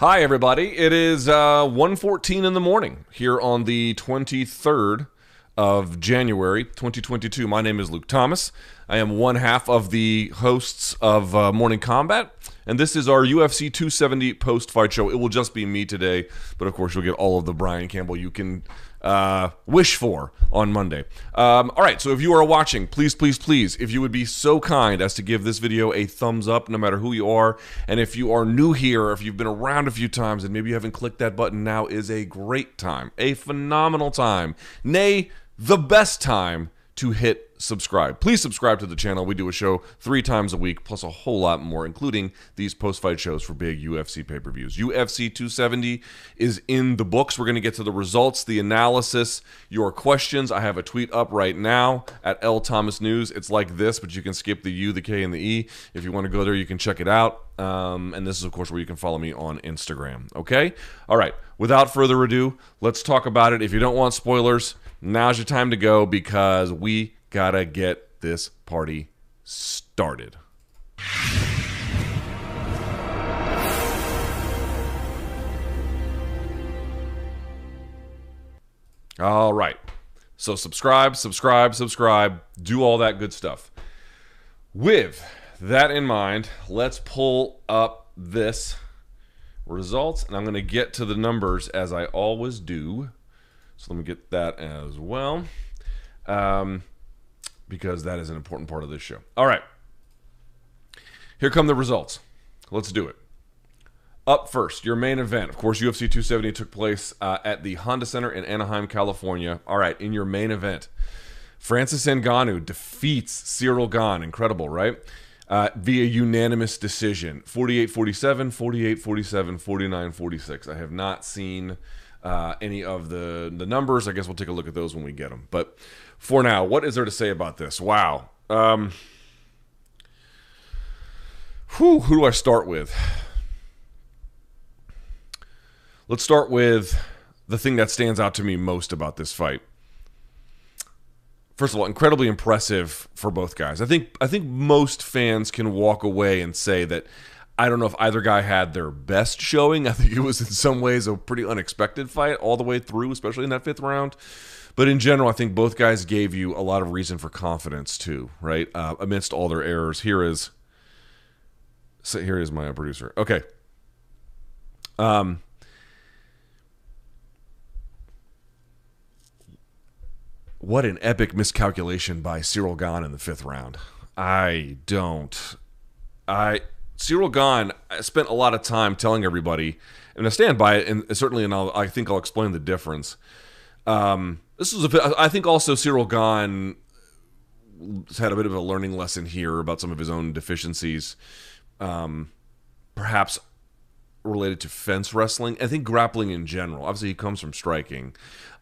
Hi, everybody. It is uh, 1.14 in the morning here on the 23rd of January 2022. My name is Luke Thomas. I am one half of the hosts of uh, Morning Combat, and this is our UFC 270 post fight show. It will just be me today, but of course, you'll get all of the Brian Campbell you can uh, wish for on Monday. Um, all right, so if you are watching, please, please, please, if you would be so kind as to give this video a thumbs up, no matter who you are. And if you are new here, if you've been around a few times and maybe you haven't clicked that button, now is a great time, a phenomenal time, nay, the best time to hit subscribe. Please subscribe to the channel. We do a show three times a week, plus a whole lot more, including these post fight shows for big UFC pay per views. UFC 270 is in the books. We're going to get to the results, the analysis, your questions. I have a tweet up right now at L Thomas News. It's like this, but you can skip the U, the K, and the E. If you want to go there, you can check it out. Um, and this is, of course, where you can follow me on Instagram. Okay? All right. Without further ado, let's talk about it. If you don't want spoilers, now's your time to go because we gotta get this party started. All right. So subscribe, subscribe, subscribe, do all that good stuff. With that in mind, let's pull up this results and I'm going to get to the numbers as I always do. So let me get that as well. Um, because that is an important part of this show. All right. Here come the results. Let's do it. Up first, your main event. Of course, UFC 270 took place uh, at the Honda Center in Anaheim, California. All right, in your main event, Francis Ngannou defeats Cyril Gane. Incredible, right? Uh, via unanimous decision 48 47, 48 47, 49 46. I have not seen uh, any of the, the numbers. I guess we'll take a look at those when we get them. But for now, what is there to say about this? Wow. Um, whew, who do I start with? Let's start with the thing that stands out to me most about this fight. First of all, incredibly impressive for both guys. I think I think most fans can walk away and say that I don't know if either guy had their best showing. I think it was in some ways a pretty unexpected fight all the way through, especially in that fifth round. But in general, I think both guys gave you a lot of reason for confidence too, right? Uh, amidst all their errors. Here is, so here is my producer. Okay. Um. What an epic miscalculation by Cyril Gane in the fifth round. I don't. I Cyril I spent a lot of time telling everybody, and I stand by it, and certainly, and I'll, I think I'll explain the difference. Um, this was a, I think also Cyril Gane had a bit of a learning lesson here about some of his own deficiencies, um, perhaps related to fence wrestling. I think grappling in general. Obviously, he comes from striking.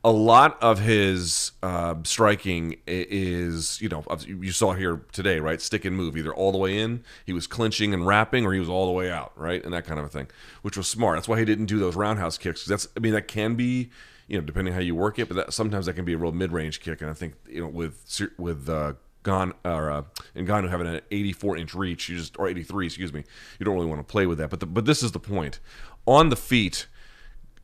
A lot of his uh, striking is, you know, you saw here today, right? Stick and move, either all the way in, he was clinching and wrapping, or he was all the way out, right? And that kind of a thing, which was smart. That's why he didn't do those roundhouse kicks. That's, I mean, that can be you know, depending how you work it. But that, sometimes that can be a real mid range kick, and I think you know with with uh, Gane or uh, Ngannou having an 84 inch reach, you just or 83, excuse me, you don't really want to play with that. But the, but this is the point. On the feet,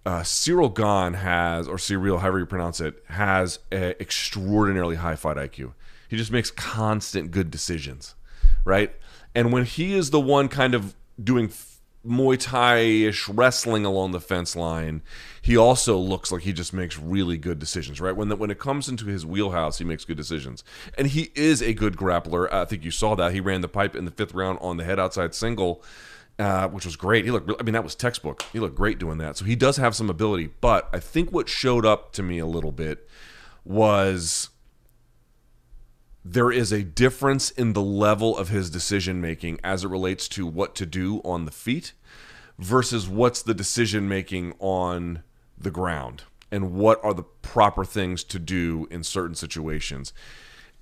uh, Cyril Gane has, or Cyril, however you pronounce it, has an extraordinarily high fight IQ. He just makes constant good decisions, right? And when he is the one kind of doing Muay Thai ish wrestling along the fence line, he also looks like he just makes really good decisions, right? When the, when it comes into his wheelhouse, he makes good decisions. And he is a good grappler. I think you saw that. He ran the pipe in the fifth round on the head outside single. Uh, which was great. He looked, I mean, that was textbook. He looked great doing that. So he does have some ability. But I think what showed up to me a little bit was there is a difference in the level of his decision making as it relates to what to do on the feet versus what's the decision making on the ground and what are the proper things to do in certain situations.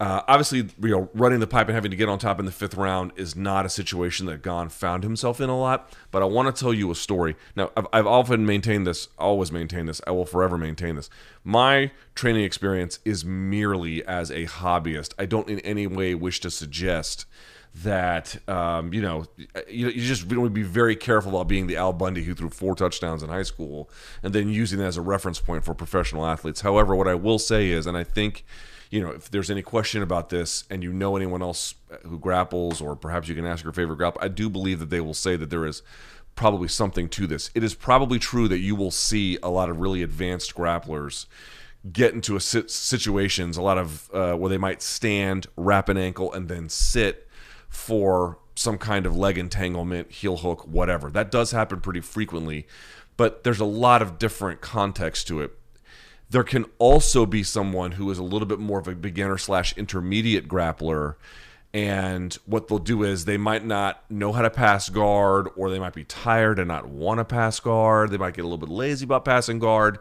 Uh, obviously, you know, running the pipe and having to get on top in the fifth round is not a situation that Gane found himself in a lot. But I want to tell you a story. Now, I've, I've often maintained this, always maintained this. I will forever maintain this. My training experience is merely as a hobbyist. I don't in any way wish to suggest that um, you know you, you just to be very careful about being the Al Bundy who threw four touchdowns in high school and then using that as a reference point for professional athletes. However, what I will say is, and I think you know, if there's any question about this and you know anyone else who grapples, or perhaps you can ask your favorite grapple, I do believe that they will say that there is probably something to this. It is probably true that you will see a lot of really advanced grapplers get into a situations, a lot of uh, where they might stand, wrap an ankle, and then sit for some kind of leg entanglement, heel hook, whatever. That does happen pretty frequently, but there's a lot of different context to it there can also be someone who is a little bit more of a beginner slash intermediate grappler. And what they'll do is they might not know how to pass guard or they might be tired and not want to pass guard. They might get a little bit lazy about passing guard.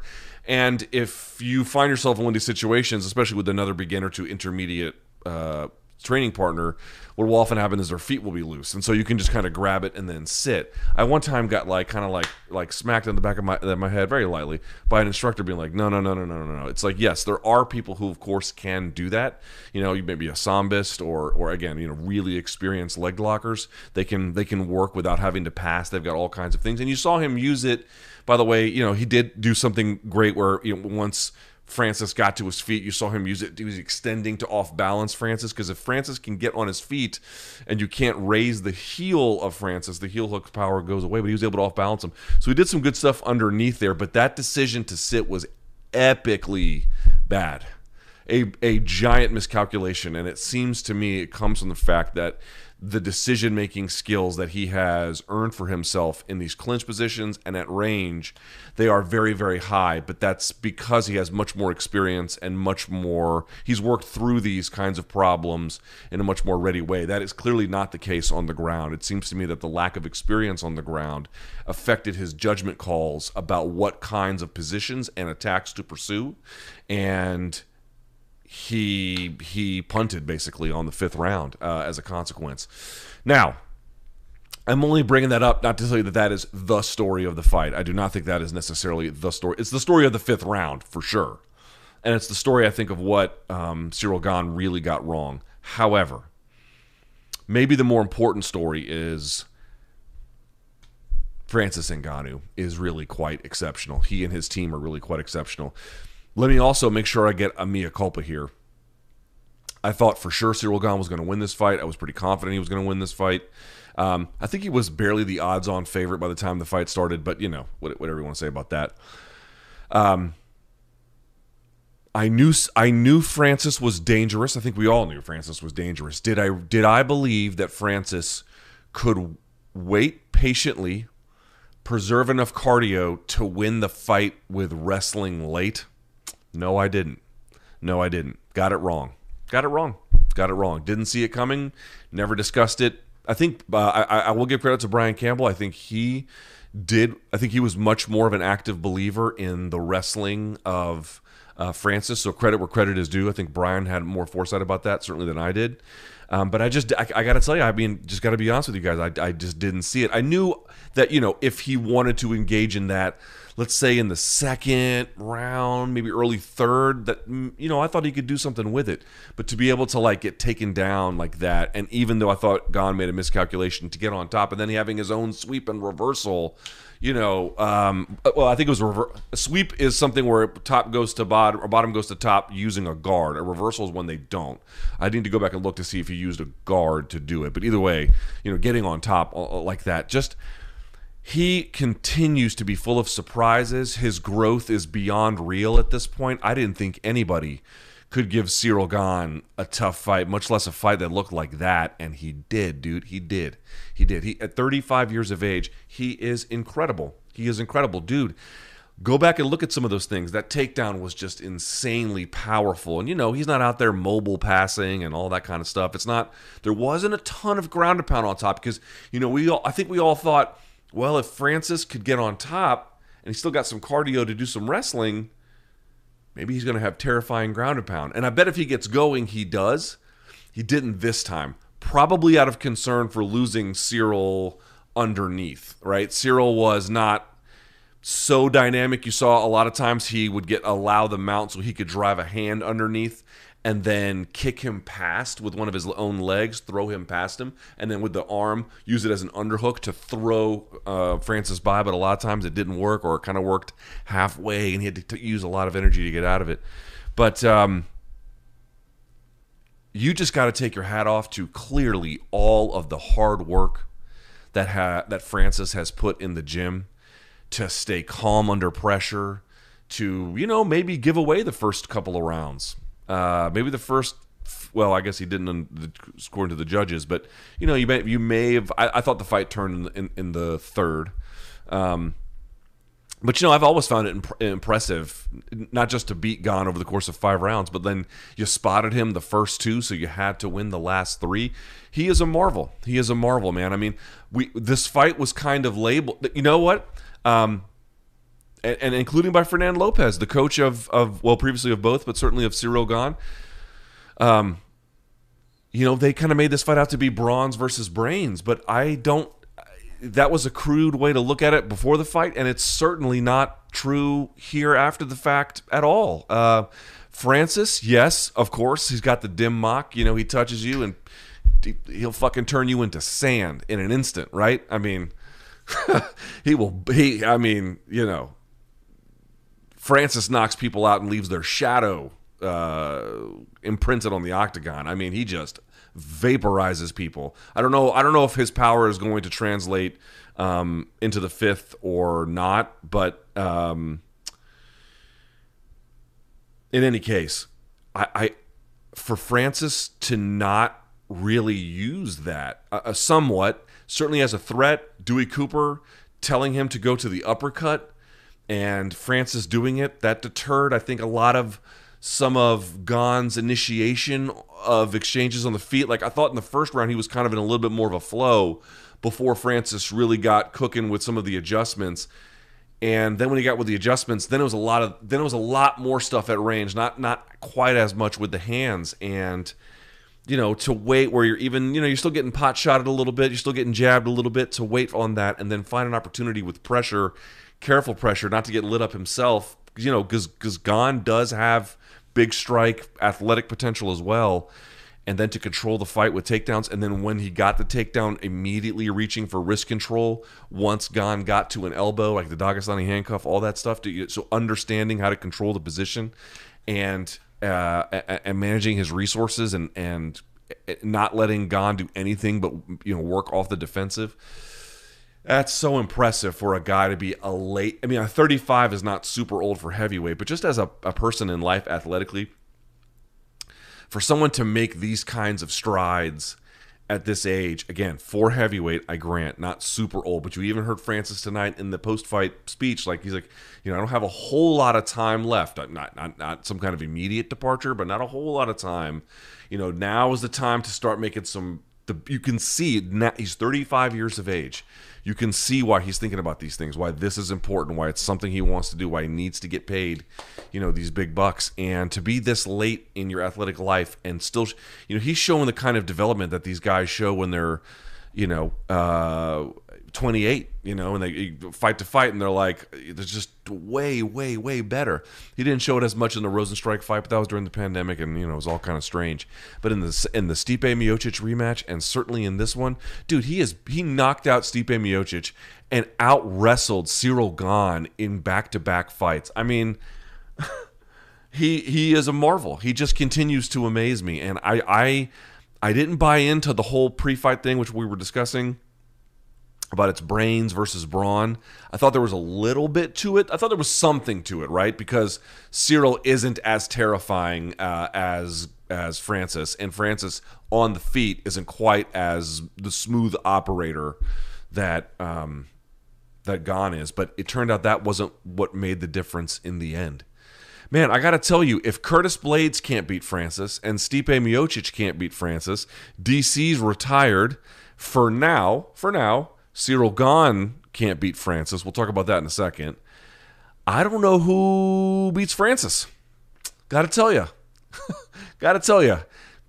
And if you find yourself in one of these situations especially with another beginner to intermediate uh, training partner, what will often happen is their feet will be loose, and so you can just kind of grab it and then sit. I one time got like kind of like like smacked in the back of my my head very lightly by an instructor being like, no no no no no no no. It's like yes, there are people who of course can do that. You know, you may be a sambist or or again you know really experienced leg lockers. They can they can work without having to pass. They've got all kinds of things, and you saw him use it. By the way, you know he did do something great where you know once Francis got to his feet, you saw him use it. He was extending to off balance Francis because if Francis can get on his feet and you can't raise the heel of Francis, the heel hook power goes away, but he was able to off balance him. So he did some good stuff underneath there, but that decision to sit was epically bad. A, a giant miscalculation. And it seems to me it comes from the fact that the decision making skills that he has earned for himself in these clinch positions and at range, they are very, very high. But that's because he has much more experience and much more, he's worked through these kinds of problems in a much more ready way. That is clearly not the case on the ground. It seems to me that the lack of experience on the ground affected his judgment calls about what kinds of positions and attacks to pursue. And he he punted basically on the fifth round uh, as a consequence. Now, I'm only bringing that up not to tell you that that is the story of the fight. I do not think that is necessarily the story. It's the story of the fifth round for sure, and it's the story I think of what um, Cyril Gane really got wrong. However, maybe the more important story is. Francis Ngannou is really quite exceptional. He and his team are really quite exceptional. Let me also make sure I get a mea culpa here. I thought for sure Cyril Gane was going to win this fight. I was pretty confident he was going to win this fight. Um, I think he was barely the odds-on favorite by the time the fight started, but you know, whatever you want to say about that. Um, I knew I knew Francis was dangerous. I think we all knew Francis was dangerous. Did I did I believe that Francis could wait patiently, preserve enough cardio to win the fight with wrestling late? No, I didn't. No, I didn't. Got it wrong. Got it wrong. Got it wrong. Didn't see it coming. Never discussed it. I think uh, I, I will give credit to Brian Campbell. I think he did. I think he was much more of an active believer in the wrestling of uh, Francis. So credit where credit is due. I think Brian had more foresight about that certainly than I did. Um, but I just I, I got to tell you, I mean, just got to be honest with you guys. I, I just didn't see it. I knew that you know if he wanted to engage in that let's say in the second round, maybe early third, that mm, you know, I thought he could do something with it. But to be able to like get taken down like that, and even though I thought Gane made a miscalculation to get on top, and then having his own sweep and reversal, you know, um, well, I think it was a, rever- a sweep is something where top goes to bottom or bottom goes to top using a guard. A reversal is when they don't. I need to go back and look to see if he used a guard to do it. But either way, you know, getting on top uh, uh, like that, just he continues to be full of surprises. His growth is beyond real at this point. I didn't think anybody could give Cyril Gane a tough fight, much less a fight that looked like that. And he did, dude. He did. He did. He at 35 years of age, he is incredible. He is incredible, dude. Go back and look at some of those things. That takedown was just insanely powerful. And you know, he's not out there mobile passing and all that kind of stuff. It's not there wasn't a ton of ground to pound on top because, you know, we all I think we all thought, well, if Francis could get on top and he still got some cardio to do some wrestling, maybe he's going to have terrifying ground pound. And I bet if he gets going, he does. He didn't this time. Probably out of concern for losing Cyril underneath, right? Cyril was not so dynamic. You saw a lot of times he would get allow the mount so he could drive a hand underneath and then kick him past with one of his own legs, throw him past him, and then with the arm use it as an underhook to throw uh, Francis by. But a lot of times it didn't work, or it kind of worked halfway, and he had to use a lot of energy to get out of it. But um, you just got to take your hat off to clearly all of the hard work that ha- that Francis has put in the gym to stay calm under pressure, to you know maybe give away the first couple of rounds uh, maybe the first. Well, I guess he didn't score to the judges, but you know, you may you may have. I, I thought the fight turned in, in, in the third. Um, but you know, I've always found it imp- impressive, not just to beat Gane over the course of five rounds, but then you spotted him the first two, so you had to win the last three. He is a marvel. He is a marvel, man. I mean, we this fight was kind of labeled. You know what? Um, and, and, including by Fernand Lopez, the coach of of well, previously of both, but certainly of Cyril Gane. Um, you know, they kind of made this fight out to be bronze versus brains, but I don't. That was a crude way to look at it before the fight, and it's certainly not true here after the fact at all. Uh, Francis, yes, of course, he's got the dim mak. You know, he touches you and he'll fucking turn you into sand in an instant, right? I mean, he will. He, I mean, you know, Francis knocks people out and leaves their shadow uh, imprinted on the octagon. I mean, he just vaporizes people. I don't know. I don't know if his power is going to translate um, into the fifth or not. But um, in any case, I, I for Francis to not really use that uh, uh somewhat, certainly as a threat. Dewey Cooper telling him to go to the uppercut and Francis doing it that deterred I think a lot of some of Gane's initiation of exchanges on the feet. Like I thought in the first round he was kind of in a little bit more of a flow before Francis really got cooking with some of the adjustments. And then when he got with the adjustments, then it was a lot of then it was a lot more stuff at range, not not quite as much with the hands and you know, to wait where you're even, you know, you're still getting pot shotted a little bit, you're still getting jabbed a little bit, to wait on that and then find an opportunity with pressure careful pressure not to get lit up himself. You know, because because Gane does have big strike athletic potential as well. And then to control the fight with takedowns. And then when he got the takedown, immediately reaching for wrist control once Gane got to an elbow, like the Dagestani handcuff, all that stuff. So understanding how to control the position and uh, and managing his resources and and not letting Gane do anything but you know work off the defensive that's so impressive for a guy to be a late. I mean, a 35 is not super old for heavyweight, but just as a, a person in life athletically, for someone to make these kinds of strides at this age, again, for heavyweight, I grant, not super old, but you even heard Francis tonight in the post fight speech. Like, he's like, you know, I don't have a whole lot of time left. Not, not, not some kind of immediate departure, but not a whole lot of time. You know, now is the time to start making some. The, you can see now he's 35 years of age you can see why he's thinking about these things, why this is important, why it's something he wants to do, why he needs to get paid, you know, these big bucks. And to be this late in your athletic life and still, you know, he's showing the kind of development that these guys show when they're, you know, uh, 28, you know, and they fight to fight, and they're like, they're just way, way, way better. He didn't show it as much in the Rozenstruik fight, but that was during the pandemic, and you know, it was all kind of strange. But in the in the Stipe Miocic rematch, and certainly in this one, dude, he is he knocked out Stipe Miocic and out wrestled Cyril Gane in back to back fights. I mean. he he is a marvel. He just continues to amaze me, and I I I didn't buy into the whole pre-fight thing, which we were discussing about its brains versus brawn. I thought there was a little bit to it. I thought there was something to it, right? Because Cyril isn't as terrifying uh, as as Francis, and Francis on the feet isn't quite as the smooth operator that um, that Gane is. But it turned out that wasn't what made the difference in the end. Man, I got to tell you, if Curtis Blaydes can't beat Francis and Stipe Miocic can't beat Francis, DC's retired for now. For now, Cyril Gane can't beat Francis. We'll talk about that in a second. I don't know who beats Francis. Got to tell you. got to tell you.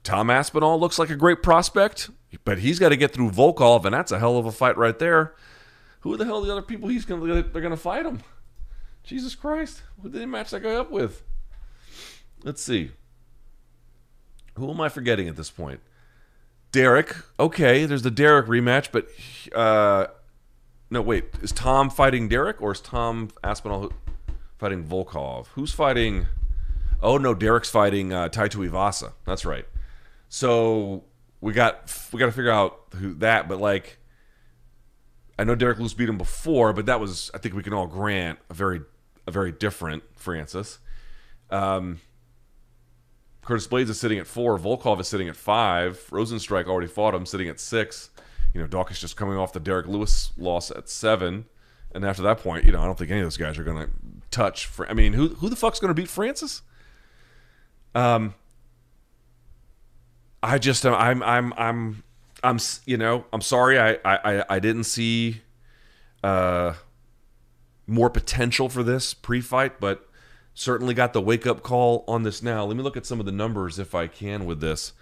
Tom Aspinall looks like a great prospect, but he's got to get through Volkov, and that's a hell of a fight right there. Who the hell are the other people he's gonna they're gonna fight him? Jesus Christ. Who did they match that guy up with? Let's see. Who am I forgetting at this point? Derrick. Okay, there's the Derrick rematch, but uh, no, wait. Is Tom fighting Derrick or is Tom Aspinall fighting Volkov? Who's fighting? Oh no, Derrick's fighting uh, Tai Tuivasa. That's right. So we got we got to figure out who that. But like, I know Derrick Lewis beat him before, but that was I think we can all grant a very a very different Francis. Um, Curtis Blaydes is sitting at four. Volkov is sitting at five. Rozenstruik already fought him, sitting at six. You know, Daukaus just coming off the Derrick Lewis loss at seven. And after that point, you know, I don't think any of those guys are going to touch. For, I mean, who who the fuck's going to beat Francis? Um, I just I'm I'm I'm I'm you know I'm sorry I I I didn't see uh more potential for this pre-fight, but certainly got the wake up call on this now. Let me look at some of the numbers if I can with this.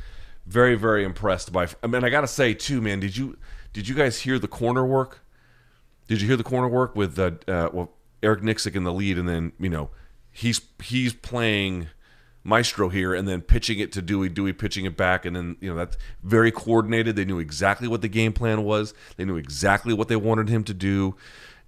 Very very impressed by. I mean, I got to say too, man. Did you did you guys hear the corner work? Did you hear the corner work with uh, uh well Eric Nicksick in the lead, and then you know he's he's playing maestro here and then pitching it to Dewey, Dewey pitching it back, and then you know that's very coordinated. They knew exactly what the game plan was. They knew exactly what they wanted him to do,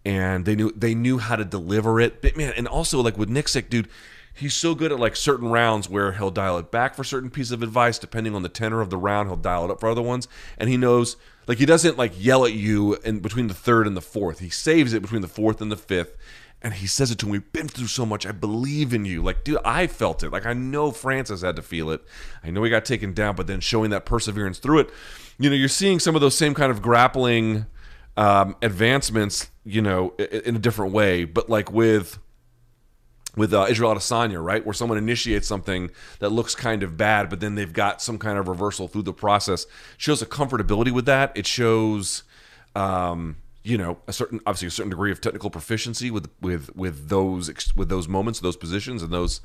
and they knew they knew how to deliver it. But man, and also like with Nicksick, dude, he's so good at like certain rounds where he'll dial it back for certain piece of advice depending on the tenor of the round. He'll dial it up for other ones, and he knows like he doesn't like yell at you in between the third and the fourth. He saves it between the fourth and the fifth. And he says it to me, We've been through so much. I believe in you. Like, dude, I felt it. Like, I know Francis had to feel it. I know he got taken down, but then showing that perseverance through it. You know, you're seeing some of those same kind of grappling um, advancements, you know, in a different way. But like with with uh, Israel Adesanya, right, where someone initiates something that looks kind of bad, but then they've got some kind of reversal through the process. Shows a comfortability with that. It shows, um, you know, a certain obviously a certain degree of technical proficiency with with with those with those moments, those positions, and those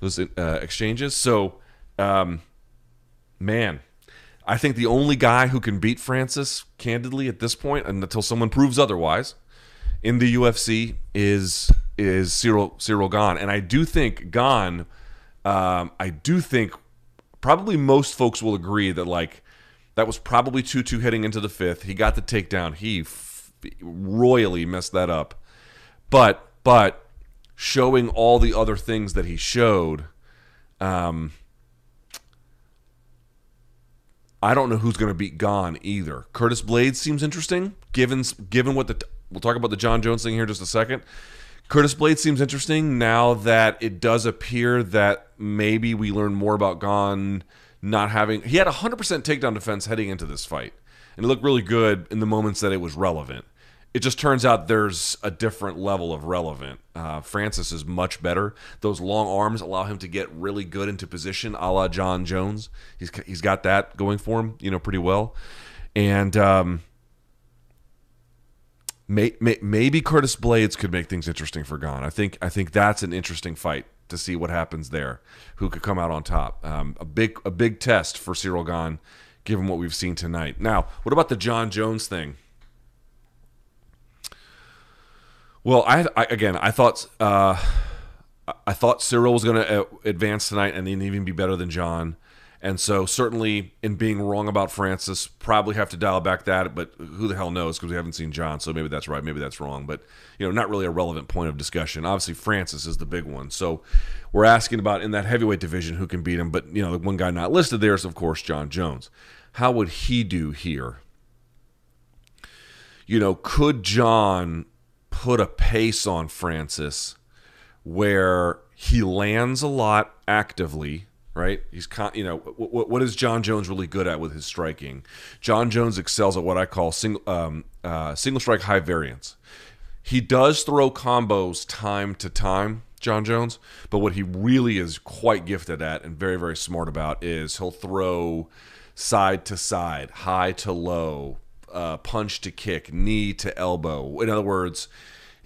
those uh, exchanges. So, um, man, I think the only guy who can beat Francis, candidly, at this point, until someone proves otherwise, in the UFC is is Cyril Cyril Gane, and I do think Gane, um, I do think probably most folks will agree that like that was probably two two heading into the fifth. He got the takedown. He f- royally messed that up, but but showing all the other things that he showed. Um, I don't know who's going to beat Gane either. Curtis Blaydes seems interesting, given given what the we'll talk about the Jon Jones thing here just a second. Curtis Blaydes seems interesting now that it does appear that maybe we learn more about Gane not having. He had 100% takedown defense heading into this fight, and it looked really good in the moments that it was relevant it just turns out there's a different level of relevant. Uh, Francis is much better. Those long arms allow him to get really good into position, a la Jon Jones. He's he's got that going for him, you know, pretty well. And um, may, may, maybe Curtis Blaydes could make things interesting for Gane. I think I think that's an interesting fight to see what happens there. Who could come out on top? Um, a big a big test for Cyril Gane, given what we've seen tonight. Now, what about the Jon Jones thing? Well, I, I again, I thought uh, I thought Cyril was going to uh, advance tonight and then even be better than Jon. and so certainly in being wrong about Francis, probably have to dial back that. But who the hell knows because we haven't seen Jon, so maybe that's right, maybe that's wrong. But you know, not really a relevant point of discussion. Obviously, Francis is the big one. So we're asking about in that heavyweight division who can beat him. But you know, the one guy not listed there is of course Jon Jones. How would he do here? you know, could Jon put a pace on Francis where he lands a lot actively? Right, he's con- you know what, what is Jon Jones really good at with his striking? Jon Jones excels at what I call single um, uh, single strike high variance. He does throw combos time to time, Jon Jones, but what he really is quite gifted at and very very smart about is he'll throw side to side, high to low, uh, punch to kick, knee to elbow. In other words,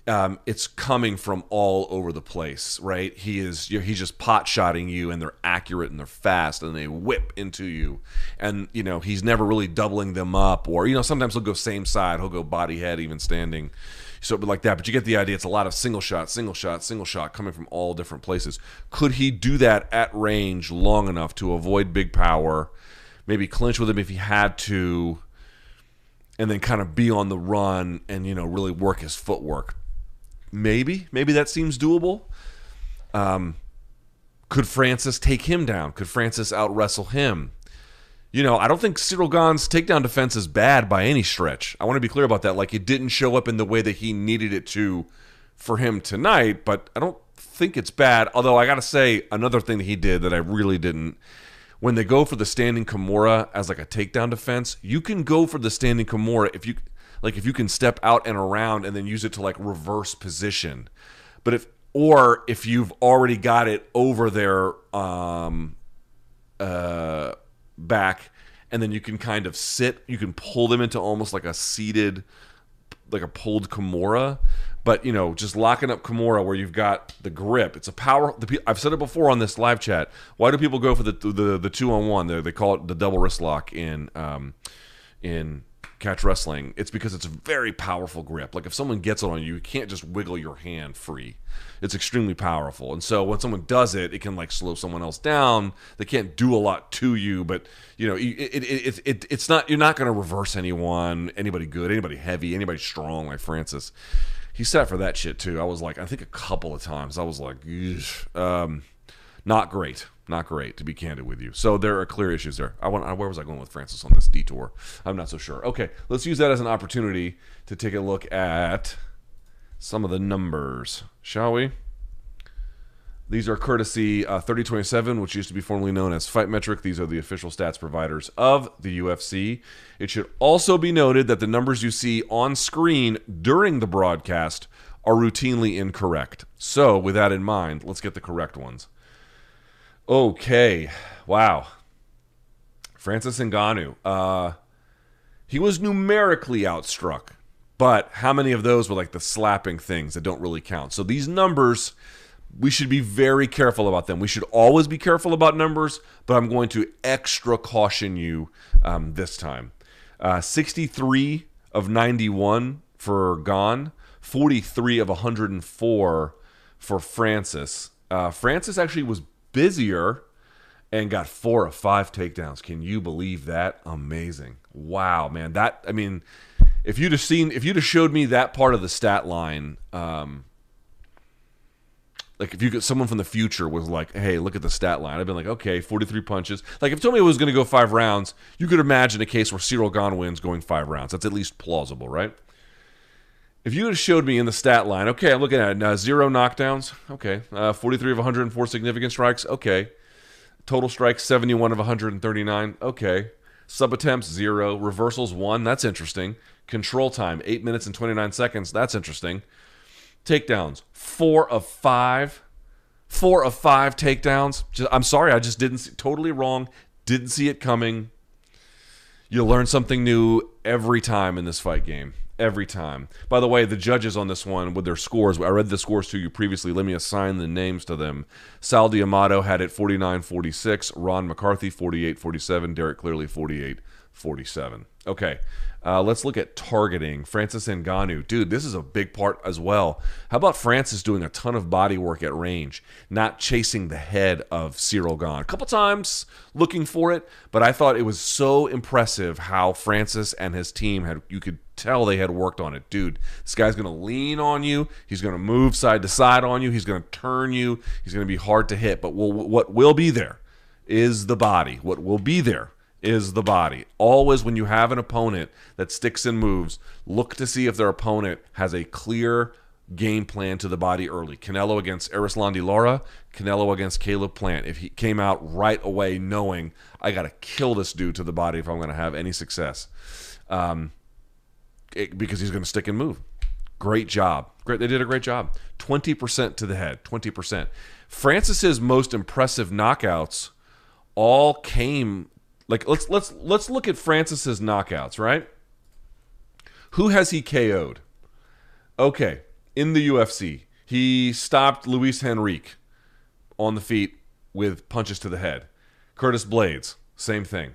um, it's coming from all over the place, right? He is he's just pot shotting you, and they're accurate and they're fast, and they whip into you, and you know he's never really doubling them up, or you know sometimes he'll go same side, he'll go body head, even standing, so like that. But you get the idea. It's a lot of single shot, single shot, single shot coming from all different places. Could he do that at range long enough to avoid big power? Maybe clinch with him if he had to, and then kind of be on the run and you know really work his footwork Maybe, maybe that seems doable. Um, could Francis take him down? Could Francis out wrestle him? You know, I don't think Cyril Gane's takedown defense is bad by any stretch. I want to be clear about that. Like, it didn't show up in the way that he needed it to for him tonight, but I don't think it's bad. Although, I got to say, another thing that he did that I really didn't. When they go for the standing Kimura as like a takedown defense, you can go for the standing Kimura if you like if you can step out and around and then use it to like reverse position. But if or if you've already got it over their um uh back and then you can kind of sit, you can pull them into almost like a seated like a pulled Kimura. But you know, just locking up Kimura where you've got the grip. It's a power. The, I've said it before on this live chat. Why do people go for the the, the two on one? They, they call it the double wrist lock in um, in catch wrestling, it's because it's a very powerful grip. Like if someone gets it on you, you can't just wiggle your hand free. It's extremely powerful. And so when someone does it, it can like slow someone else down. They can't do a lot to you, but you know, it, it, it, it it's not you're not going to reverse anyone, anybody good, anybody heavy, anybody strong like Francis. He sat for that shit too. I was like, I think a couple of times I was like, um, not great not great to be candid with you. So there are clear issues there. I want where was I going with Francis on this detour? I'm not so sure. Okay, let's use that as an opportunity to take a look at some of the numbers, shall we? These are courtesy uh, 3027, which used to be formerly known as Fight Metric. These are the official stats providers of the UFC. It should also be noted that the numbers you see on screen during the broadcast are routinely incorrect. So, with that in mind, let's get the correct ones. Okay. Wow. Francis Ngannou. Uh, he was numerically outstruck, but how many of those were like the slapping things that don't really count? So these numbers, we should be very careful about them. We should always be careful about numbers, but I'm going to extra caution you um, this time. Uh, 63 of 91 for Gane, 43 of 104 for Francis. Uh, Francis actually was busier and got four or five takedowns. Can you believe that? Amazing. Wow, man. That I mean, if you'd have seen if you'd have showed me that part of the stat line, um like if you get someone from the future was like, "Hey, look at the stat line," I've been like, "Okay, forty-three punches." Like if it was going to go five rounds, you could imagine a case where Cyril Gane wins going five rounds. That's at least plausible, right? If you had showed me in the stat line, okay, I'm looking at it, zero knockdowns, okay, uh, 43 of 104 significant strikes, okay, total strikes 71 of 139, okay, sub attempts zero, reversals one, that's interesting, control time eight minutes and 29 seconds, that's interesting, takedowns four of five, four of five takedowns. Just, I'm sorry, I just didn't see, totally wrong, didn't see it coming. You learn something new every time in this fight game every time. By the way, the judges on this one with their scores, I read the scores to you previously. Let me assign the names to them. Sal D'Amato had it 49 46, Ron McCarthy 48 47, Derek Cleary 48 47. Okay. Uh, let's look at targeting. Francis Ngannou. Dude, this is a big part as well. How about Francis doing a ton of body work at range, not chasing the head of Cyril Gane? A couple times looking for it, but I thought it was so impressive how Francis and his team had, you could tell they had worked on it. Dude, this guy's going to lean on you. He's going to move side to side on you. He's going to turn you. He's going to be hard to hit. But what will be there is the body. What will be there is the body. Always, when you have an opponent that sticks and moves, look to see if their opponent has a clear game plan to the body early. Canelo against Erislandy Lara, Canelo against Caleb Plant. If he came out right away knowing I got to kill this dude to the body if I'm going to have any success, um, it, because he's going to stick and move. Great job. Great. They did a great job. 20% to the head. 20%. Francis's most impressive knockouts all came like let's let's let's look at Francis's knockouts, right? Who has he KO'd? Okay, in the UFC, he stopped Luis Henrique on the feet with punches to the head. Curtis Blaydes, same thing.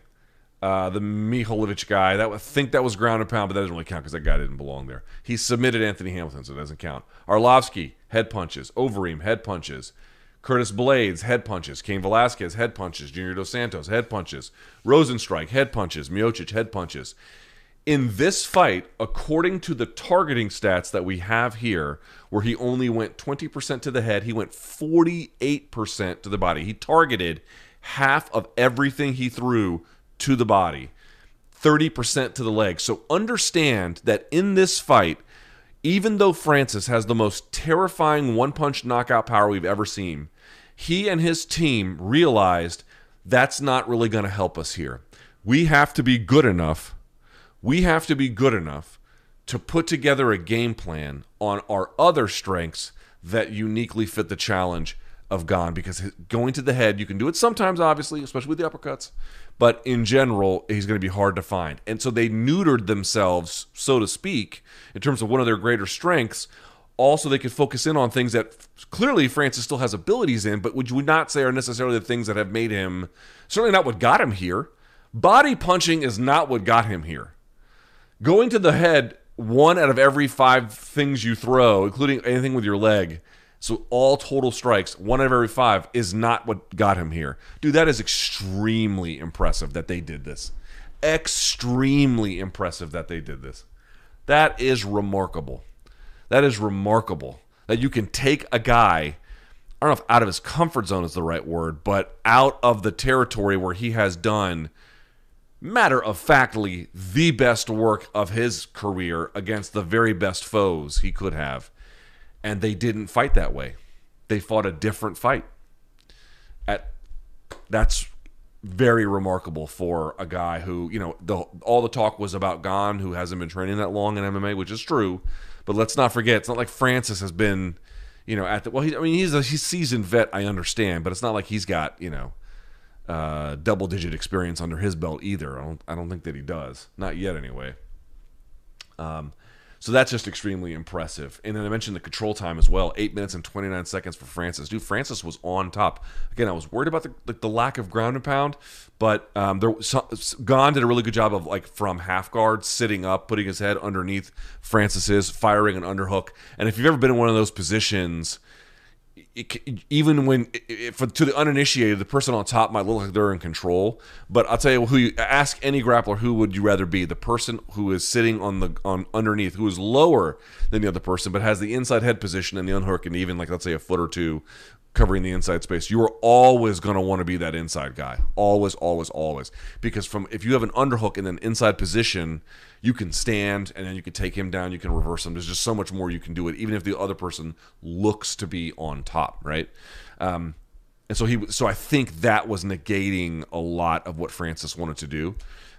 Uh, the Mihajlovic guy, that I think that was ground and pound, but that doesn't really count because that guy didn't belong there. He submitted Anthony Hamilton, so it doesn't count. Arlovsky, head punches. Overeem, head punches. Curtis Blaydes, head punches. Cain Velasquez, head punches. Junior Dos Santos, head punches. Rozenstruik, head punches. Miocic, head punches. In this fight, according to the targeting stats that we have here, where he only went 20% to the head, he went 48% to the body. He targeted half of everything he threw to the body, 30% to the leg. So understand that in this fight, even though Francis has the most terrifying one punch knockout power we've ever seen, he and his team realized that's not really going to help us here. We have to be good enough. We have to be good enough to put together a game plan on our other strengths that uniquely fit the challenge of Gane because going to the head, you can do it sometimes, obviously, especially with the uppercuts, but in general, he's going to be hard to find. And so they neutered themselves, so to speak, in terms of one of their greater strengths. Also, they could focus in on things that clearly Francis still has abilities in, but which would not say are necessarily the things that have made him certainly not what got him here. Body punching is not what got him here. Going to the head, one out of every five things you throw, including anything with your leg, so all total strikes, one out of every five, is not what got him here. Dude, that is extremely impressive that they did this. Extremely impressive that they did this. That is remarkable. That is remarkable that you can take a guy, I don't know if out of his comfort zone is the right word, but out of the territory where he has done matter of factly the best work of his career against the very best foes he could have and they didn't fight that way. They fought a different fight. At that's very remarkable for a guy who, you know, the all the talk was about Gane, who hasn't been training that long in MMA, which is true. But let's not forget, it's not like Francis has been, you know, at the well. He, I mean, he's a he's seasoned vet, I understand, but it's not like he's got, you know, uh, double digit experience under his belt either. I don't I don't think that he does, not yet anyway. Um, so that's just extremely impressive. And then I mentioned the control time as well. Eight minutes and 29 seconds for Francis. Dude, Francis was on top. Again, I was worried about the, the, the lack of ground and pound, but um, there so, Gane did a really good job of like from half guard, sitting up, putting his head underneath Francis's, firing an underhook. And if you've ever been in one of those positions – it, even when it, for, to the uninitiated, the person on top might look like they're in control. But I'll tell you who you ask any grappler who would you rather be? The person who is sitting on the on underneath, who is lower than the other person, but has the inside head position and the unhook, and even like let's say a foot or two covering the inside space. You are always going to want to be that inside guy. Always, always, always. Because from if you have an underhook in an inside position, you can stand and then you can take him down, you can reverse him. There's just so much more you can do it, even if the other person looks to be on top, right? Um, and so he, so I think that was negating a lot of what Francis wanted to do.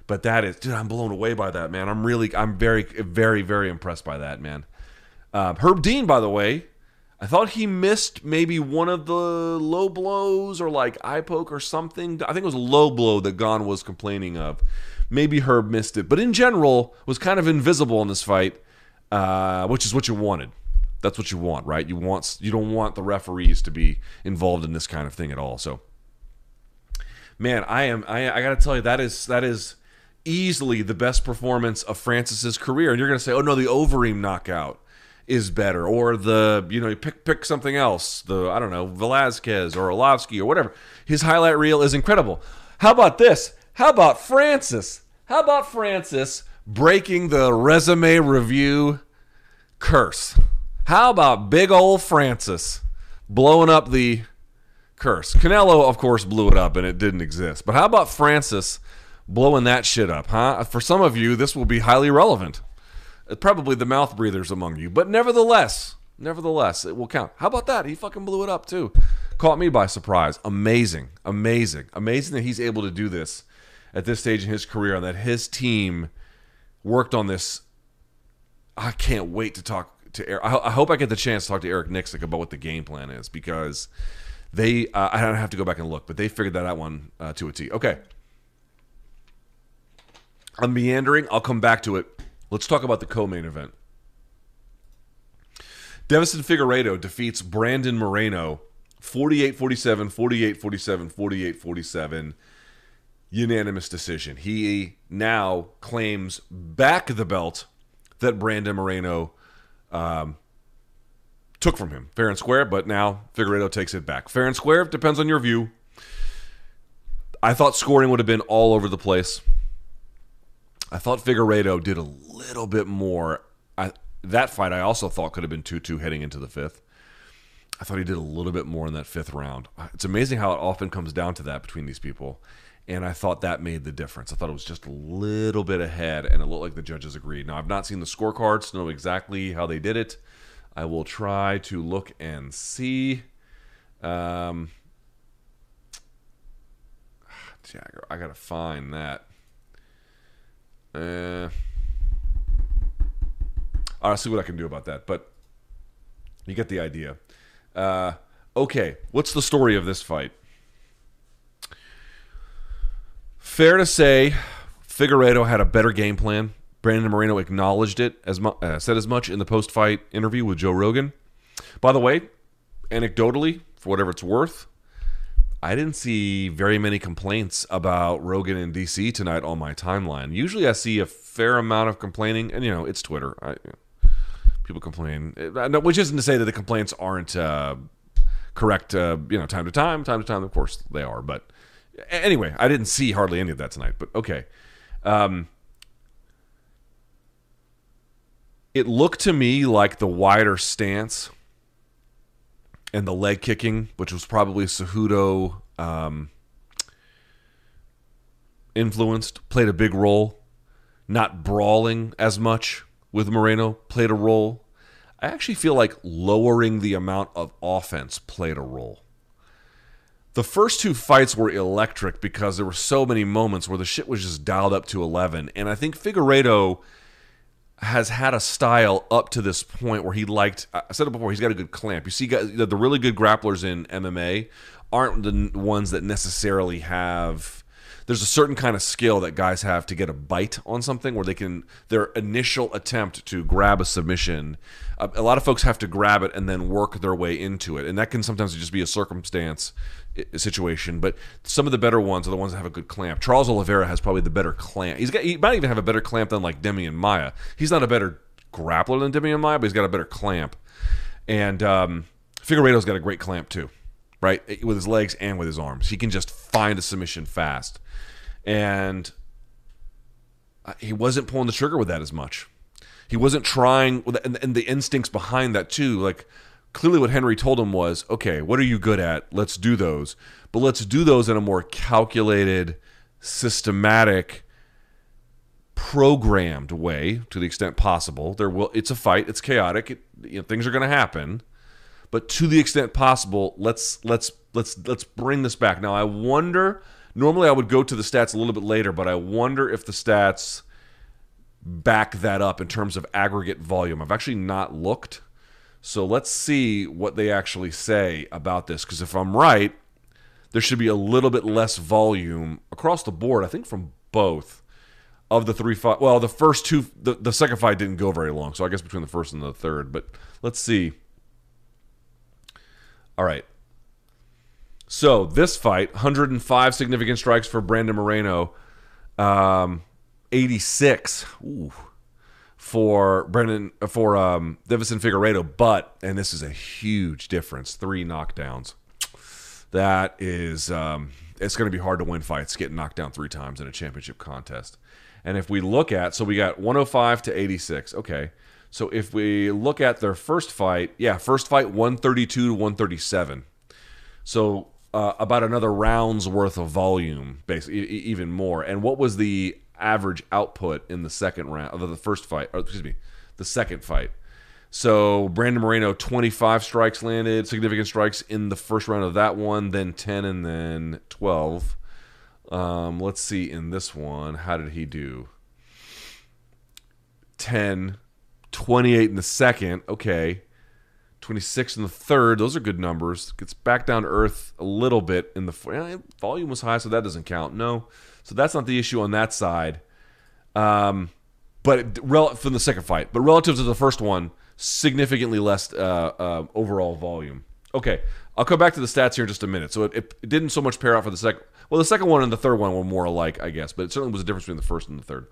But that is, dude, I'm blown away by that, man. I'm really, I'm very, very, very impressed by that, man. Uh, Herb Dean, by the way, I thought he missed maybe one of the low blows or like eye poke or something. I think it was a low blow that Gane was complaining of. Maybe Herb missed it, but in general was kind of invisible in this fight, uh, which is what you wanted. That's what you want, right? You want you don't want the referees to be involved in this kind of thing at all. So, man, I am I, I got to tell you that is that is easily the best performance of Francis's career. And you're going to say, "Oh no, the Overeem knockout." Is better, or the you know you pick pick something else, the I don't know Velasquez or Arlovsky or whatever. His highlight reel is incredible. How about this? How about Francis? How about Francis breaking the resume review curse? How about big old Francis blowing up the curse? Canelo, of course, blew it up and it didn't exist. But how about Francis blowing that shit up, huh? For some of you, this will be highly relevant. Probably the mouth breathers among you, but nevertheless, nevertheless, it will count. How about that? He fucking blew it up too. Caught me by surprise. Amazing, amazing, amazing that he's able to do this at this stage in his career, and that his team worked on this. I can't wait to talk to Eric. I, I hope I get the chance to talk to Eric Nicksick about what the game plan is because they. Uh, I don't have to go back and look, but they figured that out one uh, to a T. Okay. I'm meandering. I'll come back to it. Let's talk about the co-main event. Deiveson Figueiredo defeats Brandon Moreno 48-47, 48-47, 48-47 unanimous decision. He now claims back the belt that Brandon Moreno um, took from him, fair and square. But now Figueiredo takes it back, fair and square. Depends on your view. I thought scoring would have been all over the place. I thought Figueiredo did a little bit more. I, that fight I also thought could have been 2 2 heading into the fifth. I thought he did a little bit more in that fifth round. It's amazing how it often comes down to that between these people. And I thought that made the difference. I thought it was just a little bit ahead, and it looked like the judges agreed. Now, I've not seen the scorecards to know exactly how they did it. I will try to look and see. Um, I gotta find that. Uh, I'll see what I can do about that. But you get the idea. Uh, okay, what's the story of this fight? Fair to say, Figueiredo had a better game plan. Brandon Moreno acknowledged it as mu- uh, said as much in the post-fight interview with Joe Rogan. By the way, anecdotally, for whatever it's worth, I didn't see very many complaints about Rogan and DC tonight on my timeline. Usually, I see a fair amount of complaining, and you know, it's Twitter. I, people complain, which isn't to say that the complaints aren't uh, correct. Uh, you know, time to time, time to time. Of course, they are. But anyway, I didn't see hardly any of that tonight. But okay. Um, it looked to me like the wider stance and the leg kicking, which was probably Cejudo um, influenced, played a big role. Not brawling as much with Moreno played a role. I actually feel like lowering the amount of offense played a role. The first two fights were electric because there were so many moments where the shit was just dialed up to 11. And I think Figueiredo has had a style up to this point where he liked. I said it before. He's got a good clamp. You see, guys, the really good grapplers in MMA aren't the ones that necessarily have. There's a certain kind of skill that guys have to get a bite on something where they can their initial attempt to grab a submission. Uh, a lot of folks have to grab it and then work their way into it, and that can sometimes just be a circumstance situation. But some of the better ones are the ones that have a good clamp. Charles Oliveira has probably the better clamp. He's got he might even have a better clamp than like Demian Maya. He's not a better grappler than Demian Maya, but he's got a better clamp. And um, Figueiredo's got a great clamp too, right? With his legs and with his arms, he can just find a submission fast. And uh, he wasn't pulling the trigger with that as much. He wasn't trying, and, and the instincts behind that too. Like clearly, what Henry told him was, "Okay, what are you good at? Let's do those, but let's do those in a more calculated, systematic." programmed way to the extent possible. There will it's a fight. It's chaotic. It, you know, things are going to happen. But to the extent possible let's let's let's let's bring this back. Now i wonder normally i would go to the stats a little bit later but i wonder if the stats back that up in terms of aggregate volume. I've actually not looked so let's see what they actually say about this because if i'm right there should be a little bit less volume across the board i think from both of the three fight well the first two the, the second fight didn't go very long so i guess between the first and the third but let's see. All right. So this fight, 105 significant strikes for Brandon Moreno, um, 86 ooh, for Brendan for um, Deiveson Figueiredo. But and this is a huge difference, three knockdowns. That is, um, it's going to be hard to win fights getting knocked down three times in a championship contest. And if we look at, so we got 105 to 86. Okay. So if we look at their first fight, yeah, first fight 132 to 137. So uh, about another round's worth of volume, basically, even more. And what was the average output in the second round of the first fight? Or excuse me, the second fight. So Brandon Moreno, 25 strikes landed, significant strikes in the first round of that one, then 10 and then 12. Um, let's see in this one, how did he do? 10, 28 in the second. Okay. 26 in the third. Those are good numbers. Gets back down to earth a little bit in the volume was high, so that doesn't count. No. So that's not the issue on that side. Um, but from the second fight, but relative to the first one, significantly less uh, uh, overall volume. Okay, I'll come back to the stats here in just a minute. So it, it, didn't so much pair out for the second. Well, the second one and the third one were more alike, I guess, but it certainly was a difference between the first and the third.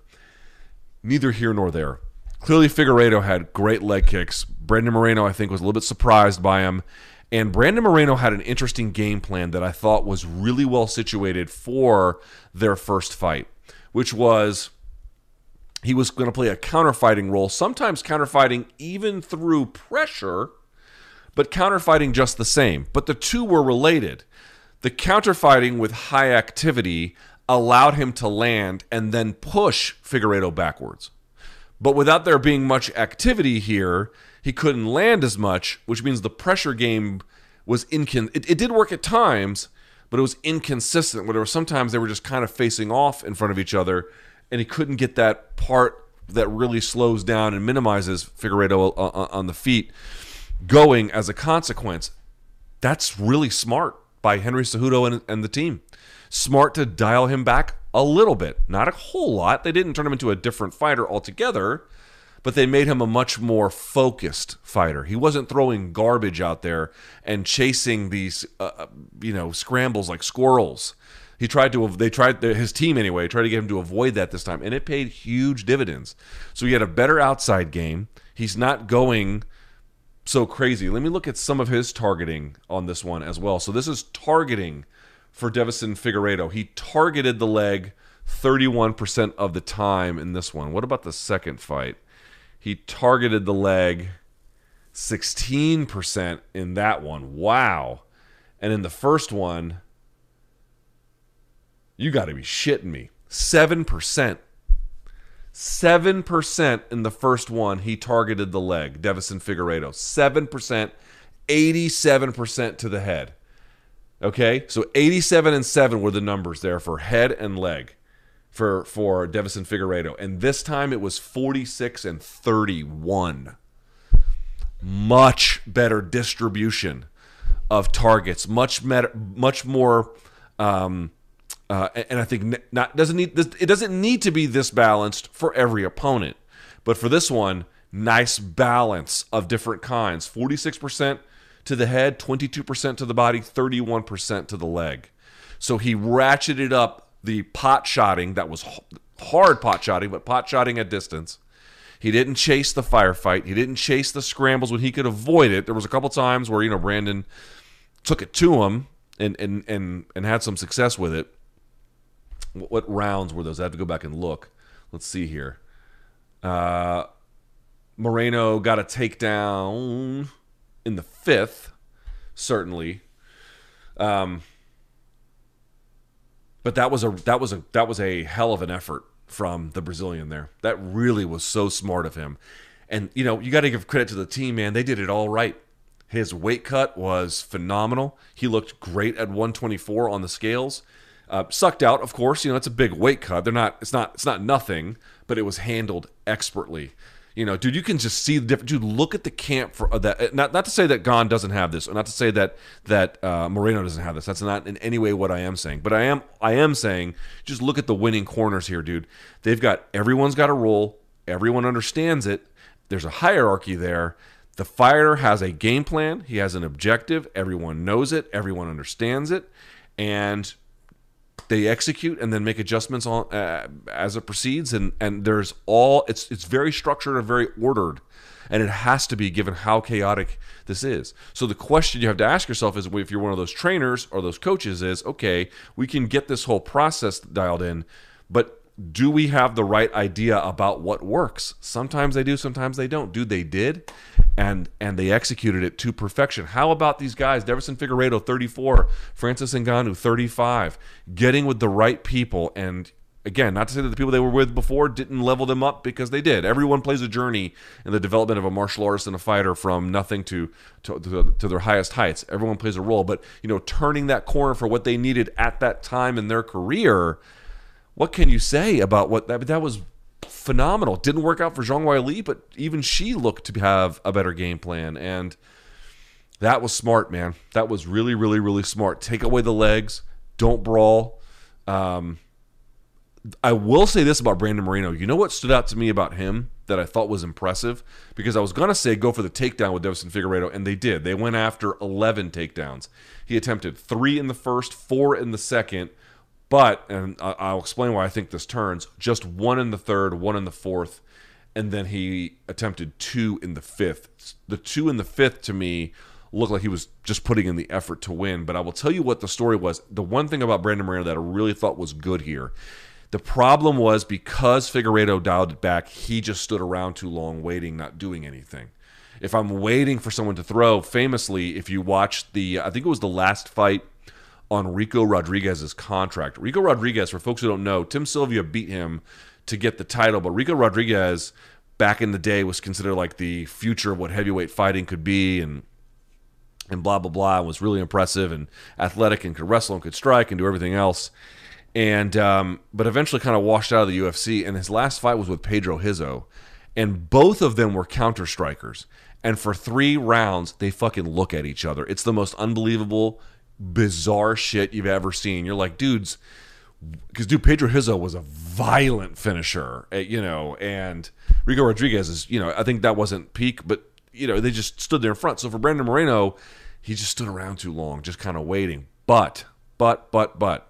Neither here nor there. Clearly, Figueiredo had great leg kicks. Brandon Moreno, I think, was a little bit surprised by him. And Brandon Moreno had an interesting game plan that I thought was really well situated for their first fight, which was he was going to play a counterfighting role, sometimes counterfighting even through pressure, but counterfighting just the same. But the two were related. The counterfighting with high activity allowed him to land and then push Figueiredo backwards. But without there being much activity here, he couldn't land as much, which means the pressure game was incon. It, it did work at times, but it was inconsistent. Where there were sometimes they were just kind of facing off in front of each other, and he couldn't get that part that really slows down and minimizes Figueiredo on the feet going as a consequence. That's really smart by Henry Cejudo and, and the team. Smart to dial him back a little bit, not a whole lot. They didn't turn him into a different fighter altogether, but they made him a much more focused fighter. He wasn't throwing garbage out there and chasing these, uh, uh you know, scrambles like squirrels. He tried to. They tried his team anyway. Tried to get him to avoid that this time, and it paid huge dividends. So he had a better outside game. He's not going so crazy. Let me look at some of his targeting on this one as well. So this is targeting for Deiveson Figueiredo. He targeted the leg 31% of the time in this one. What about the second fight? He targeted the leg 16% in that one. Wow. And in the first one, you got to be shitting me. 7%. 7% in the first one, he targeted the leg, Deiveson Figueiredo. 7%, 87% to the head. Okay, so 87 and 7 were the numbers there for head and leg for for Deiveson Figueiredo, and this time it was 46 and 31. Much better distribution of targets, much better, much more. Um, uh, and I think not doesn't need it doesn't need to be this balanced for every opponent, but for this one, nice balance of different kinds. 46 percent to the head, 22% to the body, 31% to the leg. So he ratcheted up the pot shotting that was hard pot shotting, but pot shotting at distance. He didn't chase the firefight. He didn't chase the scrambles when he could avoid it. There was a couple times where you know Brandon took it to him and and and and had some success with it. What, what rounds were those? I have to go back and look. Let's see here. Uh, Moreno got a takedown in the fifth, certainly. Um, but that was a that was a that was a hell of an effort from the Brazilian there. That really was so smart of him. And you know, you got to give credit to the team, man. They did it all right. His weight cut was phenomenal. He looked great at 124 on the scales. Uh, sucked out, of course. You know, it's a big weight cut. They're not. It's not. It's not nothing, but it was handled expertly. You know, dude, you can just see the difference. Dude, look at the camp for uh, that. Uh, not not to say that Gane doesn't have this, or not to say that that uh, Moreno doesn't have this. That's not in any way what I am saying. But I am I am saying just look at the winning corners here, dude. They've got everyone's got a role. Everyone understands it. There's a hierarchy there. The fighter has a game plan. He has an objective. Everyone knows it. Everyone understands it, and they execute and then make adjustments on uh, as it proceeds. And and there's all it's it's very structured and very ordered. And it has to be given how chaotic this is. So the question you have to ask yourself is if you're one of those trainers or those coaches is okay we can get this whole process dialed in but do we have the right idea about what works? Sometimes they do sometimes they don't. Dude they did and and they executed it to perfection. How about these guys? Deiveson Figueiredo, 34, Francis Ngannou, 35, getting with the right people. And again, not to say that the people they were with before didn't level them up because they did. Everyone plays a journey in the development of a martial artist and a fighter from nothing to to, to, to their highest heights. Everyone plays a role, but you know, turning that corner for what they needed at that time in their career. What can you say about what that? That was phenomenal. Didn't work out for Zhang Weili, but even she looked to have a better game plan. And that was smart, man. That was really, really, really smart. Take away the legs. Don't brawl. Um, I will say this about Brandon Moreno. You know what stood out to me about him that I thought was impressive? Because I was going to say go for the takedown with Deiveson Figueiredo, and they did. They went after 11 takedowns. He attempted three in the first, four in the second, but, and I'll explain why I think this turns, just one in the third, one in the fourth, and then he attempted two in the fifth. The two in the fifth to me looked like he was just putting in the effort to win. But I will tell you what the story was. The one thing about Brandon Moreno that I really thought was good here. The problem was because Figueiredo dialed it back, he just stood around too long waiting, not doing anything. If I'm waiting for someone to throw, famously, if you watch the, I think it was the last fight on Ricco Rodriguez's contract. Ricco Rodriguez, for folks who don't know, Tim Sylvia beat him to get the title, but Ricco Rodriguez back in the day was considered like the future of what heavyweight fighting could be and and blah blah blah and was really impressive and athletic and could wrestle and could strike and do everything else. And um, but eventually kind of washed out of the UFC and his last fight was with Pedro Rizzo. And both of them were counter strikers. And for three rounds, they fucking look at each other. It's the most unbelievable bizarre shit you've ever seen. You're like, dudes, because dude, Pedro Rizzo was a violent finisher, eh, you know, and Ricco Rodriguez is, you know, I think that wasn't peak, but you know, they just stood there in front. So for Brandon Moreno, he just stood around too long, just kind of waiting. But, but, but, but,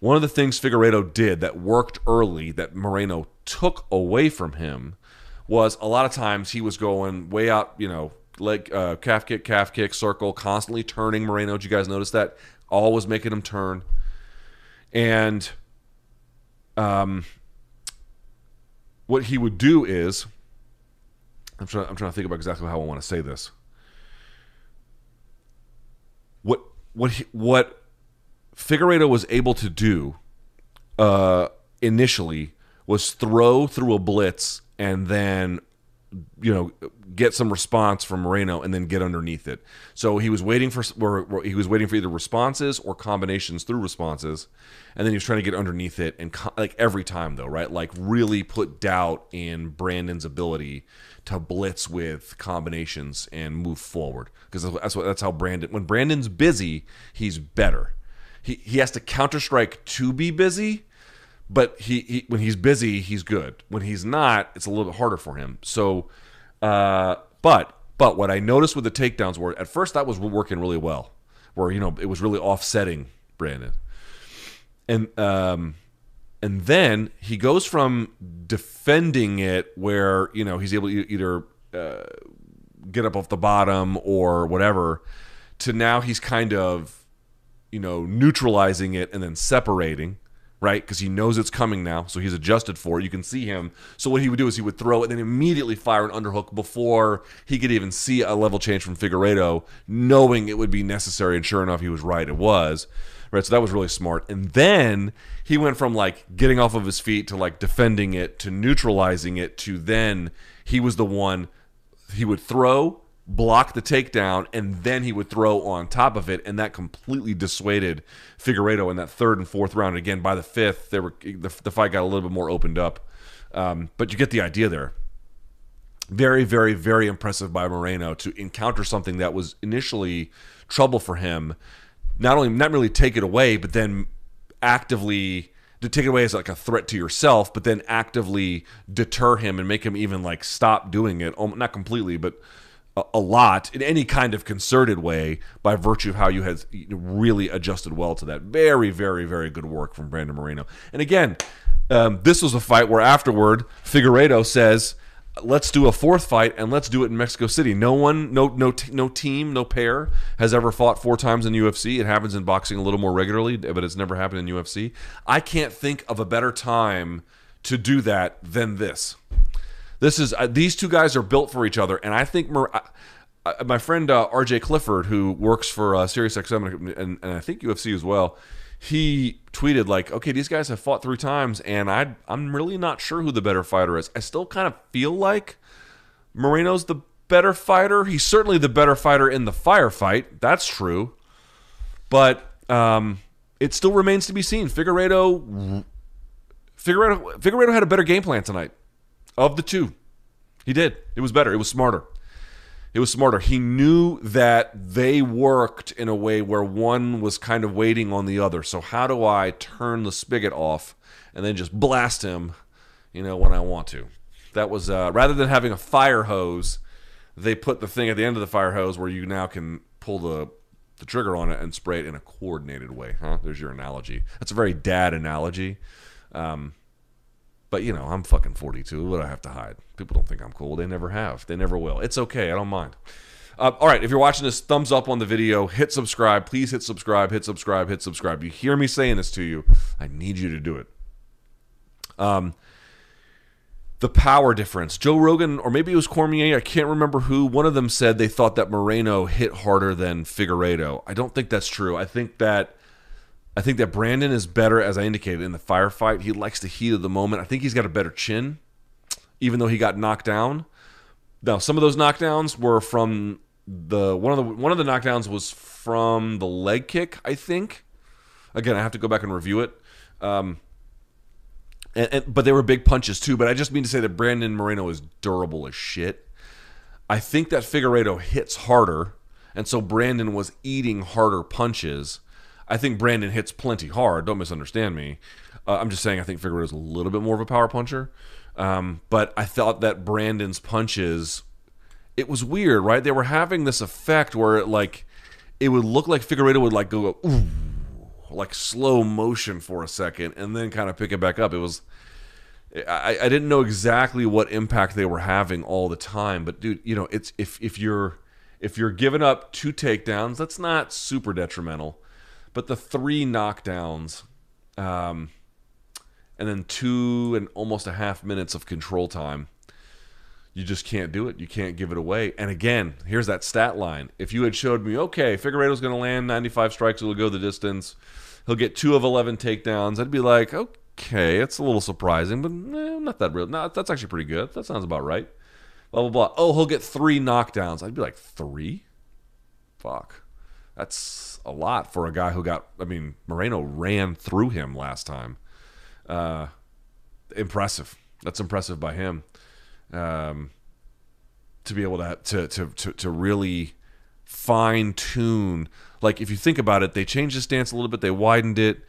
one of the things Figueiredo did that worked early that Moreno took away from him was a lot of times he was going way out, you know, leg uh, calf kick, calf kick, circle, constantly turning Moreno. Did you guys notice that? Always making him turn. And um, what he would do is, I'm trying, I'm trying to think about exactly how I want to say this. What what he, what Figueiredo was able to do uh, initially was throw through a blitz and then you know get some response from Moreno and then get underneath it. So he was waiting for or, he was waiting for either responses or combinations through responses, and then he was trying to get underneath it and like every time though, right? Like really put doubt in Brandon's ability to blitz with combinations and move forward because that's what that's how Brandon when Brandon's busy, he's better. He he has to counter strike to be busy but he, he, when he's busy, he's good. When he's not, it's a little bit harder for him. So, uh, but but what I noticed with the takedowns were at first that was working really well, where you know it was really offsetting Brandon, and um, and then he goes from defending it where you know he's able to either uh, get up off the bottom or whatever, to now he's kind of you know neutralizing it and then separating right? Because he knows it's coming now, so he's adjusted for it. You can see him. So what he would do is he would throw it and then immediately fire an underhook before he could even see a level change from Figueiredo, knowing it would be necessary. And sure enough, he was right. It was. Right, so that was really smart. And then he went from like getting off of his feet to like defending it to neutralizing it to then he was the one he would throw block the takedown, and then he would throw on top of it, and that completely dissuaded Figueiredo in that third and fourth round. And Again, by the fifth, there were the, the fight got a little bit more opened up, um, but you get the idea there. Very, very, very impressive by Moreno to encounter something that was initially trouble for him. Not only not really take it away, but then actively to take it away as like a threat to yourself, but then actively deter him and make him even like stop doing it. Not completely, but a lot in any kind of concerted way by virtue of how you had really adjusted well to that. Very, very, very good work from Brandon Moreno. And again, um, this was a fight where afterward Figueiredo says, "Let's do a fourth fight and let's do it in Mexico City." No one, no, no, no team, no pair has ever fought four times in UFC. It happens in boxing a little more regularly, but it's never happened in UFC. I can't think of a better time to do that than this. This is uh, these two guys are built for each other, and I think Mar- uh, uh, my friend uh, R.J. Clifford, who works for uh, SiriusXM and, and I think UFC as well, he tweeted like, "Okay, these guys have fought three times, and I I'm really not sure who the better fighter is. I still kind of feel like Moreno's the better fighter. He's certainly the better fighter in the firefight. That's true, but um, it still remains to be seen. Figueiredo, Figueiredo, Figueiredo had a better game plan tonight of the two. He did. It was better. It was smarter. It was smarter. He knew that they worked in a way where one was kind of waiting on the other. So how do I turn the spigot off and then just blast him, you know, when I want to? That was uh, rather than having a fire hose, they put the thing at the end of the fire hose where you now can pull the the trigger on it and spray it in a coordinated way. Huh? There's your analogy. That's a very dad analogy. Um, but you know, I'm fucking 42. What do I have to hide? People don't think I'm cool. They never have. They never will. It's okay. I don't mind. Uh, all right, if you're watching this, thumbs up on the video, hit subscribe. Please hit subscribe, hit subscribe, hit subscribe. You hear me saying this to you. I need you to do it. Um, the power difference. Joe Rogan, or maybe it was Cormier, I can't remember who. One of them said they thought that Moreno hit harder than Figueiredo. I don't think that's true. I think that I think that Brandon is better, as I indicated, in the firefight. He likes the heat of the moment. I think he's got a better chin, even though he got knocked down. Now, some of those knockdowns were from the one of the one of the knockdowns was from the leg kick. I think. Again, I have to go back and review it. Um, and, and, but they were big punches too. But I just mean to say that Brandon Moreno is durable as shit. I think that Figueiredo hits harder, and so Brandon was eating harder punches. I think Brandon hits plenty hard. Don't misunderstand me. Uh, I'm just saying I think Figueiredo is a little bit more of a power puncher. Um, but I thought that Brandon's punches, it was weird, right? They were having this effect where it like it would look like Figueiredo would like go, go ooh, like slow motion for a second and then kind of pick it back up. It was I, I didn't know exactly what impact they were having all the time, but dude, you know, it's if if you're if you're giving up two takedowns, that's not super detrimental. But the three knockdowns, um, and then two and almost a half minutes of control time, you just can't do it. You can't give it away. And again, here's that stat line. If you had showed me, okay, Figueiredo's going to land 95 strikes, he'll go the distance, he'll get two of 11 takedowns, I'd be like, okay, it's a little surprising, but eh, not that real. No, that's actually pretty good. That sounds about right. Blah, blah, blah. Oh, he'll get three knockdowns. I'd be like, three? Fuck. That's a lot for a guy who got, I mean, Moreno ran through him last time. Uh, impressive. That's impressive by him um, to be able to, to to to to really fine tune. Like if you think about it, they changed the stance a little bit, they widened it,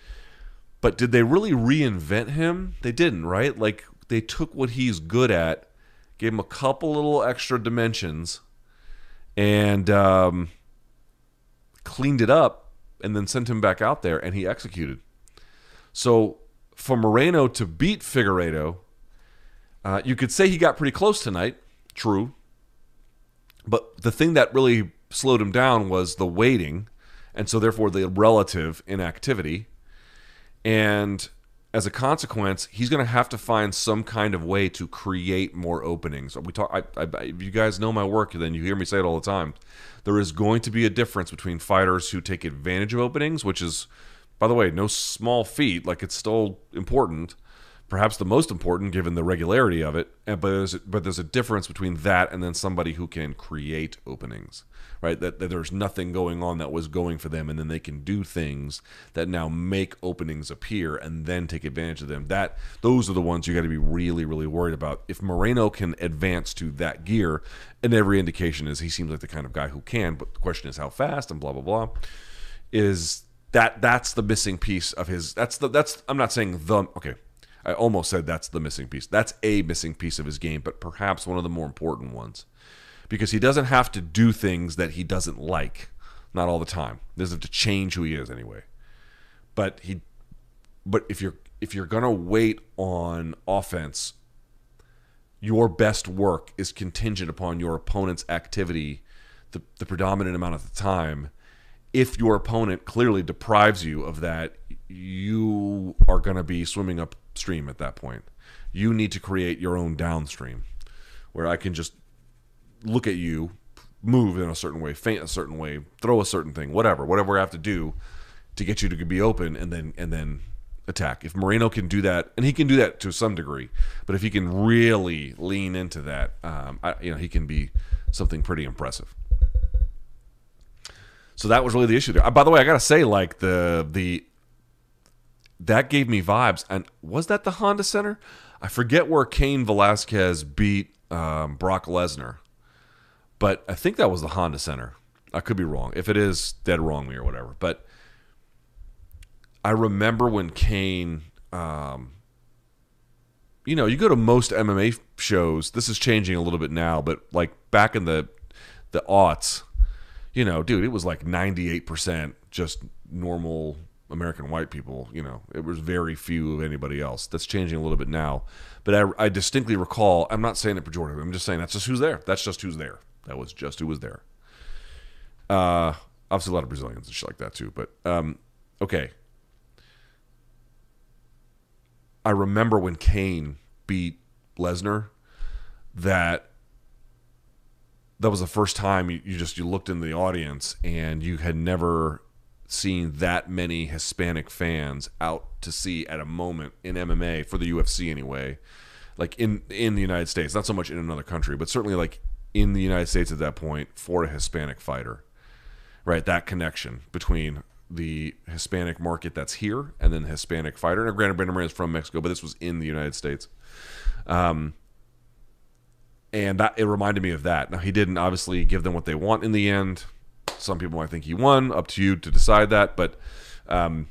but did they really reinvent him? They didn't, right? Like they took what he's good at, gave him a couple little extra dimensions, and um, cleaned it up, and then sent him back out there, and he executed. So for Moreno to beat Figueiredo uh, you could say he got pretty close tonight, true. But the thing that really slowed him down was the waiting, and so therefore the relative inactivity. And as a consequence, he's going to have to find some kind of way to create more openings. We talk. I, I, if you guys know my work, then you hear me say it all the time. There is going to be a difference between fighters who take advantage of openings, which is, by the way, no small feat. Like it's still important perhaps the most important given the regularity of it. But there's, but there's a difference between that and then somebody who can create openings, right? That, that, there's nothing going on that was going for them, and then they can do things that now make openings appear and then take advantage of them. That those are the ones you got to be really, really worried about. If Moreno can advance to that gear, and every indication is he seems like the kind of guy who can, but the question is how fast and blah blah blah. Is that that's the missing piece of his? That's the that's I'm not saying the okay I almost said that's the missing piece. That's a missing piece of his game, but perhaps one of the more important ones. Because he doesn't have to do things that he doesn't like. Not all the time. He doesn't have to change who he is anyway. But he but if you're if you're gonna wait on offense, your best work is contingent upon your opponent's activity the, the predominant amount of the time. If your opponent clearly deprives you of that, you are to be swimming upstream at that point. You need to create your own downstream. where I can just look at you, move in a certain way, faint a certain way, throw a certain thing, whatever, whatever I have to do to get you to be open, and then and then attack. If Moreno can do that, and he can do that to some degree, but if he can really lean into that, um, I, you know, he can be something pretty impressive. So that was really the issue there. Uh, by the way, I gotta say, like the the that gave me vibes. And was that the Honda Center? I forget where Cain Velasquez beat um, Brock Lesnar, but I think that was the Honda Center. I could be wrong. If it is, dead wrong me or whatever. But I remember when Cain, um, you know, you go to most MMA shows. This is changing a little bit now, but like back in the the aughts, you know, dude, it was like ninety eight percent just normal American white people. You know, it was very few of anybody else. That's changing a little bit now, but I, I distinctly recall. I'm not saying it pejorative. I'm just saying that's just who's there. That's just who's there. That was just who was there. Uh, obviously a lot of Brazilians and shit like that too. But um, okay, I remember when Cain beat Lesnar that that was the first time you, you, just you looked in the audience and you had never seen that many Hispanic fans out to see at a moment in MMA for the UFC anyway, like in in the United States, not so much in another country, but certainly like in the United States at that point for a Hispanic fighter, right? That connection between the Hispanic market that's here, and then the Hispanic fighter. And granted, Brandon Moreno is from Mexico, but this was in the United States. Um, and that it reminded me of that. Now he didn't obviously give them what they want in the end. Some people might think he won. Up to you to decide that, but um,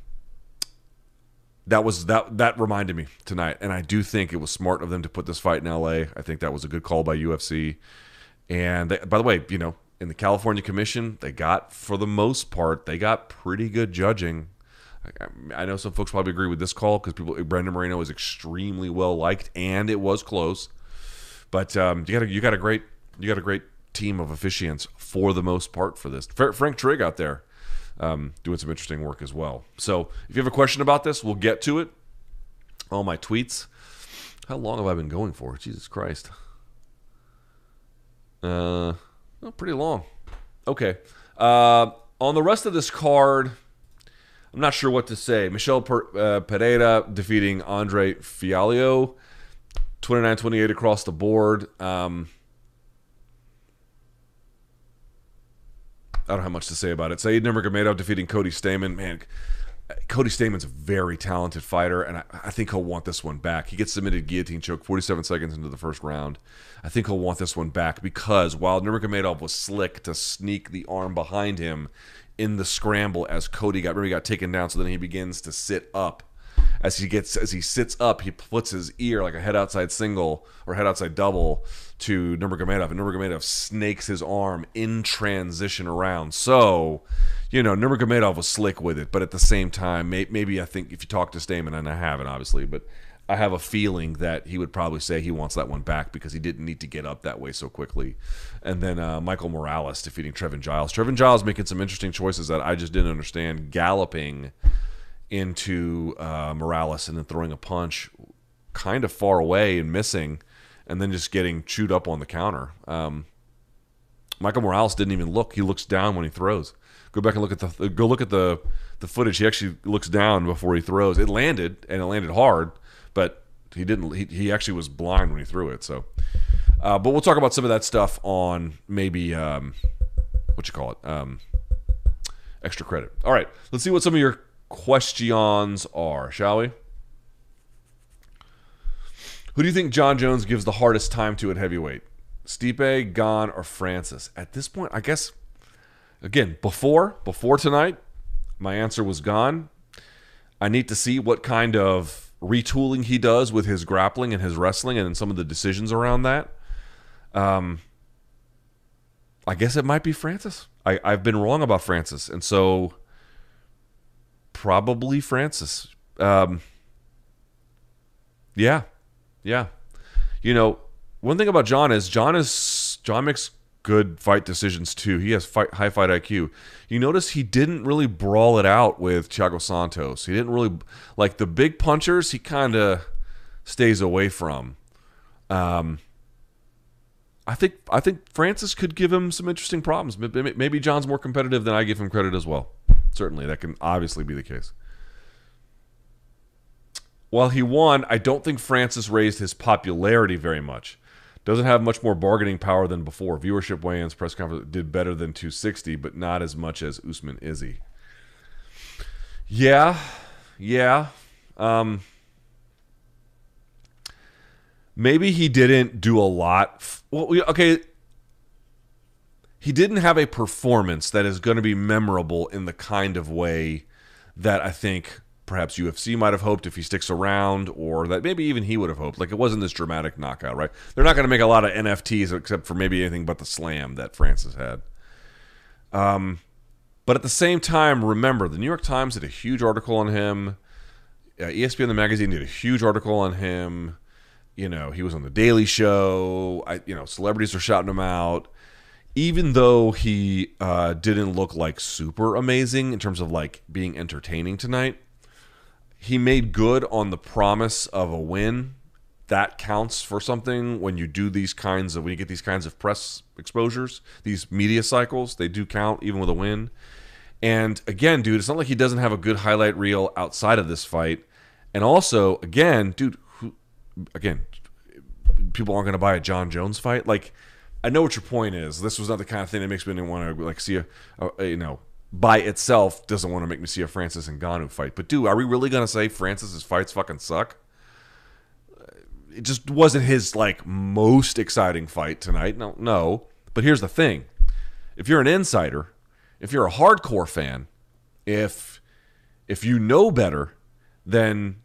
that was that that reminded me tonight, and I do think it was smart of them to put this fight in L.A. I think that was a good call by UFC. And they, by the way, you know, in the California Commission, they got, for the most part, they got pretty good judging. I, I know some folks probably agree with this call because people Brandon Moreno is extremely well liked and it was close. But um, you got a, you got a great you got a great team of officiants for the most part for this. Frank Trigg out there um, doing some interesting work as well. So if you have a question about this, we'll get to it. All my tweets. How long have I been going for? Jesus Christ. Uh, Oh, pretty long. Okay. Uh, on the rest of this card, I'm not sure what to say. Michel per- uh, Pereira defeating Andre Fialho, 29-28 across the board. Um, I don't have much to say about it. Said Nurmagomedov defeating Cody Stamann. Man, Cody Stamann's a very talented fighter, and I, I, think he'll want this one back. He gets submitted guillotine choke 47 seconds into the first round. I think he'll want this one back because while Nurmagomedov was slick to sneak the arm behind him in the scramble as Cody got remember he got taken down, so then he begins to sit up as he gets as he sits up, he puts his ear like a head outside single or head outside double to Nurmagomedov, and Nurmagomedov snakes his arm in transition around. So, you know, Nurmagomedov was slick with it, but at the same time, may, maybe I think if you talk to Stamann, and I haven't obviously, but I have a feeling that he would probably say he wants that one back because he didn't need to get up that way so quickly. And then uh, Michael Morales defeating Trevin Giles. Trevin Giles making some interesting choices that I just didn't understand. Galloping into uh, Morales and then throwing a punch kind of far away and missing, and then just getting chewed up on the counter. Um, Michael Morales didn't even look; he looks down when he throws. Go back and look at the go look at the the footage. He actually looks down before he throws. It landed and it landed hard, but he didn't. He, he actually was blind when he threw it. So, uh, but we'll talk about some of that stuff on maybe um, what you call it. Um, extra credit. All right, let's see what some of your questions are, shall we? Who do you think Jon Jones gives the hardest time to at heavyweight? Stipe, Gane, or Francis? At this point, I guess again, before before tonight, my answer was Gane. I need to see what kind of retooling he does with his grappling and his wrestling and some of the decisions around that. Um, I guess it might be Francis. I, I've been wrong about Francis, and so probably Francis. Um, yeah, yeah. You know, one thing about Jon is Jon is Jon makes good fight decisions too. He has fight, high fight IQ. You notice he didn't really brawl it out with Thiago Santos. He didn't really like the big punchers. He kind of stays away from. Um, I think I think Francis could give him some interesting problems. Maybe Jon's more competitive than I give him credit as well. Certainly, that can obviously be the case. While he won, I don't think Francis raised his popularity very much. Doesn't have much more bargaining power than before. Viewership weigh-ins, press conference did better than 260, but not as much as Usman Izzy. Yeah, yeah. Um, maybe he didn't do a lot. Well, okay, he didn't have a performance that is going to be memorable in the kind of way that I think perhaps UFC might have hoped if he sticks around, or that maybe even he would have hoped. Like it wasn't this dramatic knockout, right? They're not going to make a lot of NFTs except for maybe anything but the slam that Francis had. Um, but at the same time, remember the New York Times did a huge article on him. Uh, ESPN the magazine did a huge article on him. You know, he was on the Daily Show. I, you know, celebrities are shouting him out. Even though he uh, didn't look like super amazing in terms of like being entertaining tonight, he made good on the promise of a win. That counts for something when you do these kinds of when you get these kinds of press exposures, these media cycles. They do count even with a win. And again, dude, it's not like he doesn't have a good highlight reel outside of this fight. And also, again, dude, who, again, people aren't going to buy a Jon Jones fight. Like, I know what your point is. This was not the kind of thing that makes me want to like see a, a, you know, by itself doesn't want to make me see a Francis and Ngannou fight. But dude, are we really going to say Francis's fights fucking suck? It just wasn't his like most exciting fight tonight. No, no. But here's the thing: if you're an insider, if you're a hardcore fan, if if you know better, then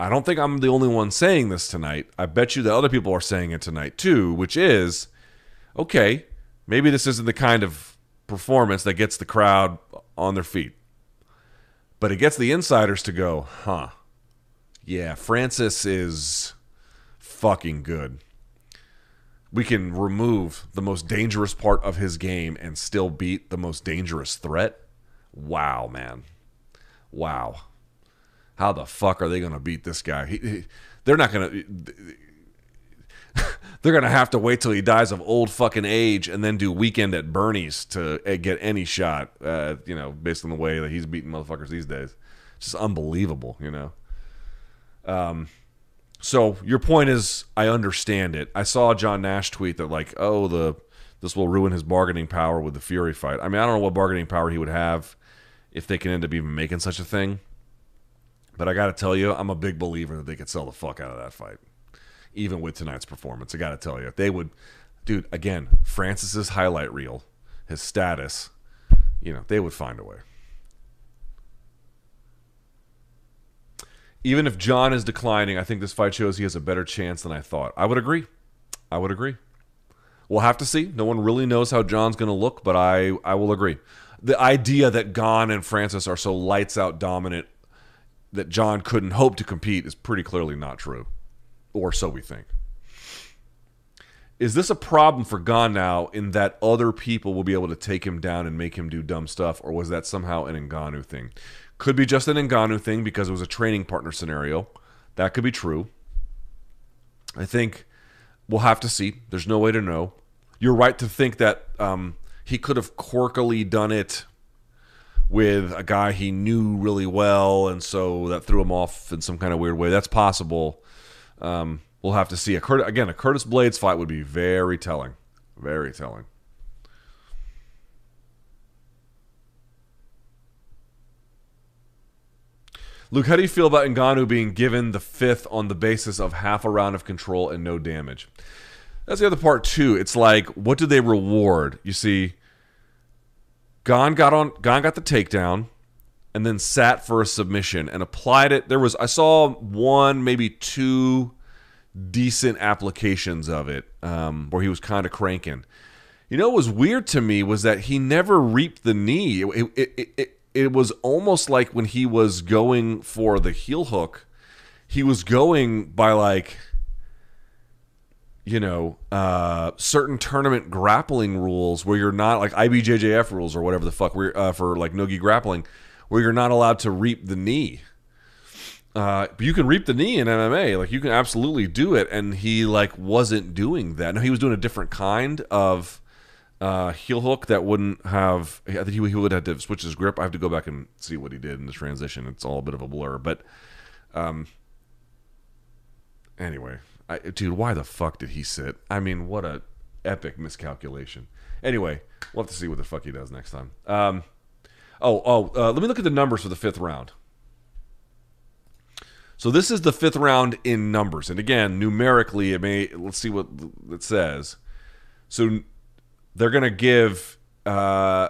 I don't think I'm the only one saying this tonight. I bet you that other people are saying it tonight too, which is okay, maybe this isn't the kind of performance that gets the crowd on their feet. But it gets the insiders to go, huh? Yeah, Francis is fucking good. We can remove the most dangerous part of his game and still beat the most dangerous threat. Wow, man. Wow how the fuck are they going to beat this guy? He, he, they're not going to. They're going to have to wait till he dies of old fucking age and then do weekend at Bernie's to uh, get any shot, uh, you know, based on the way that he's beating motherfuckers these days. It's just unbelievable, you know. Um, so your point is, I understand it. I saw John Nash tweet that like, oh, the this will ruin his bargaining power with the Fury fight. I mean, I don't know what bargaining power he would have if they can end up even making such a thing. But I got to tell you, I'm a big believer that they could sell the fuck out of that fight, even with tonight's performance. I got to tell you, they would, dude. Again, Francis's highlight reel, his status, you know, they would find a way. Even if Jon is declining, I think this fight shows he has a better chance than I thought. I would agree. I would agree. We'll have to see. No one really knows how Jon's going to look, but I I will agree. The idea that Gane and Francis are so lights out dominant that Jon couldn't hope to compete is pretty clearly not true, or so we think. Is this a problem for Gane now in that other people will be able to take him down and make him do dumb stuff, or was that somehow an Ngannou thing? Could be just an Ngannou thing because it was a training partner scenario. That could be true. I think we'll have to see. There's no way to know. You're right to think that um, he could have quirkily done it with a guy he knew really well, and so that threw him off in some kind of weird way. That's possible. Um, we'll have to see. A again, a Curtis Blaydes fight would be very telling, very telling. Luke, how do you feel about Ngannou being given the fifth on the basis of half a round of control and no damage? That's the other part too. It's like, what do they reward? You see, Gane got on Gane got the takedown and then sat for a submission and applied it. There was I saw one, maybe two decent applications of it um, where he was kind of cranking. You know what was weird to me was that he never reaped the knee. It, it, it, it, it was almost like when he was going for the heel hook, he was going by like you know, uh, certain tournament grappling rules where you're not like IBJJF rules or whatever the fuck where uh, for like nogi grappling, where you're not allowed to reap the knee. Uh, but you can reap the knee in MMA. Like you can absolutely do it, and he like wasn't doing that. No, he was doing a different kind of uh, heel hook that wouldn't have. I think he, he would have to switch his grip. I have to go back and see what he did in the transition. It's all a bit of a blur, but um. Anyway, I, dude, why the fuck did he sit? I mean, what a epic miscalculation. Anyway, we'll have to see what the fuck he does next time. Um. Oh, oh, uh, let me look at the numbers for the fifth round. So this is the fifth round in numbers, and again, numerically, it may. Let's see what it says. So they're going to give uh,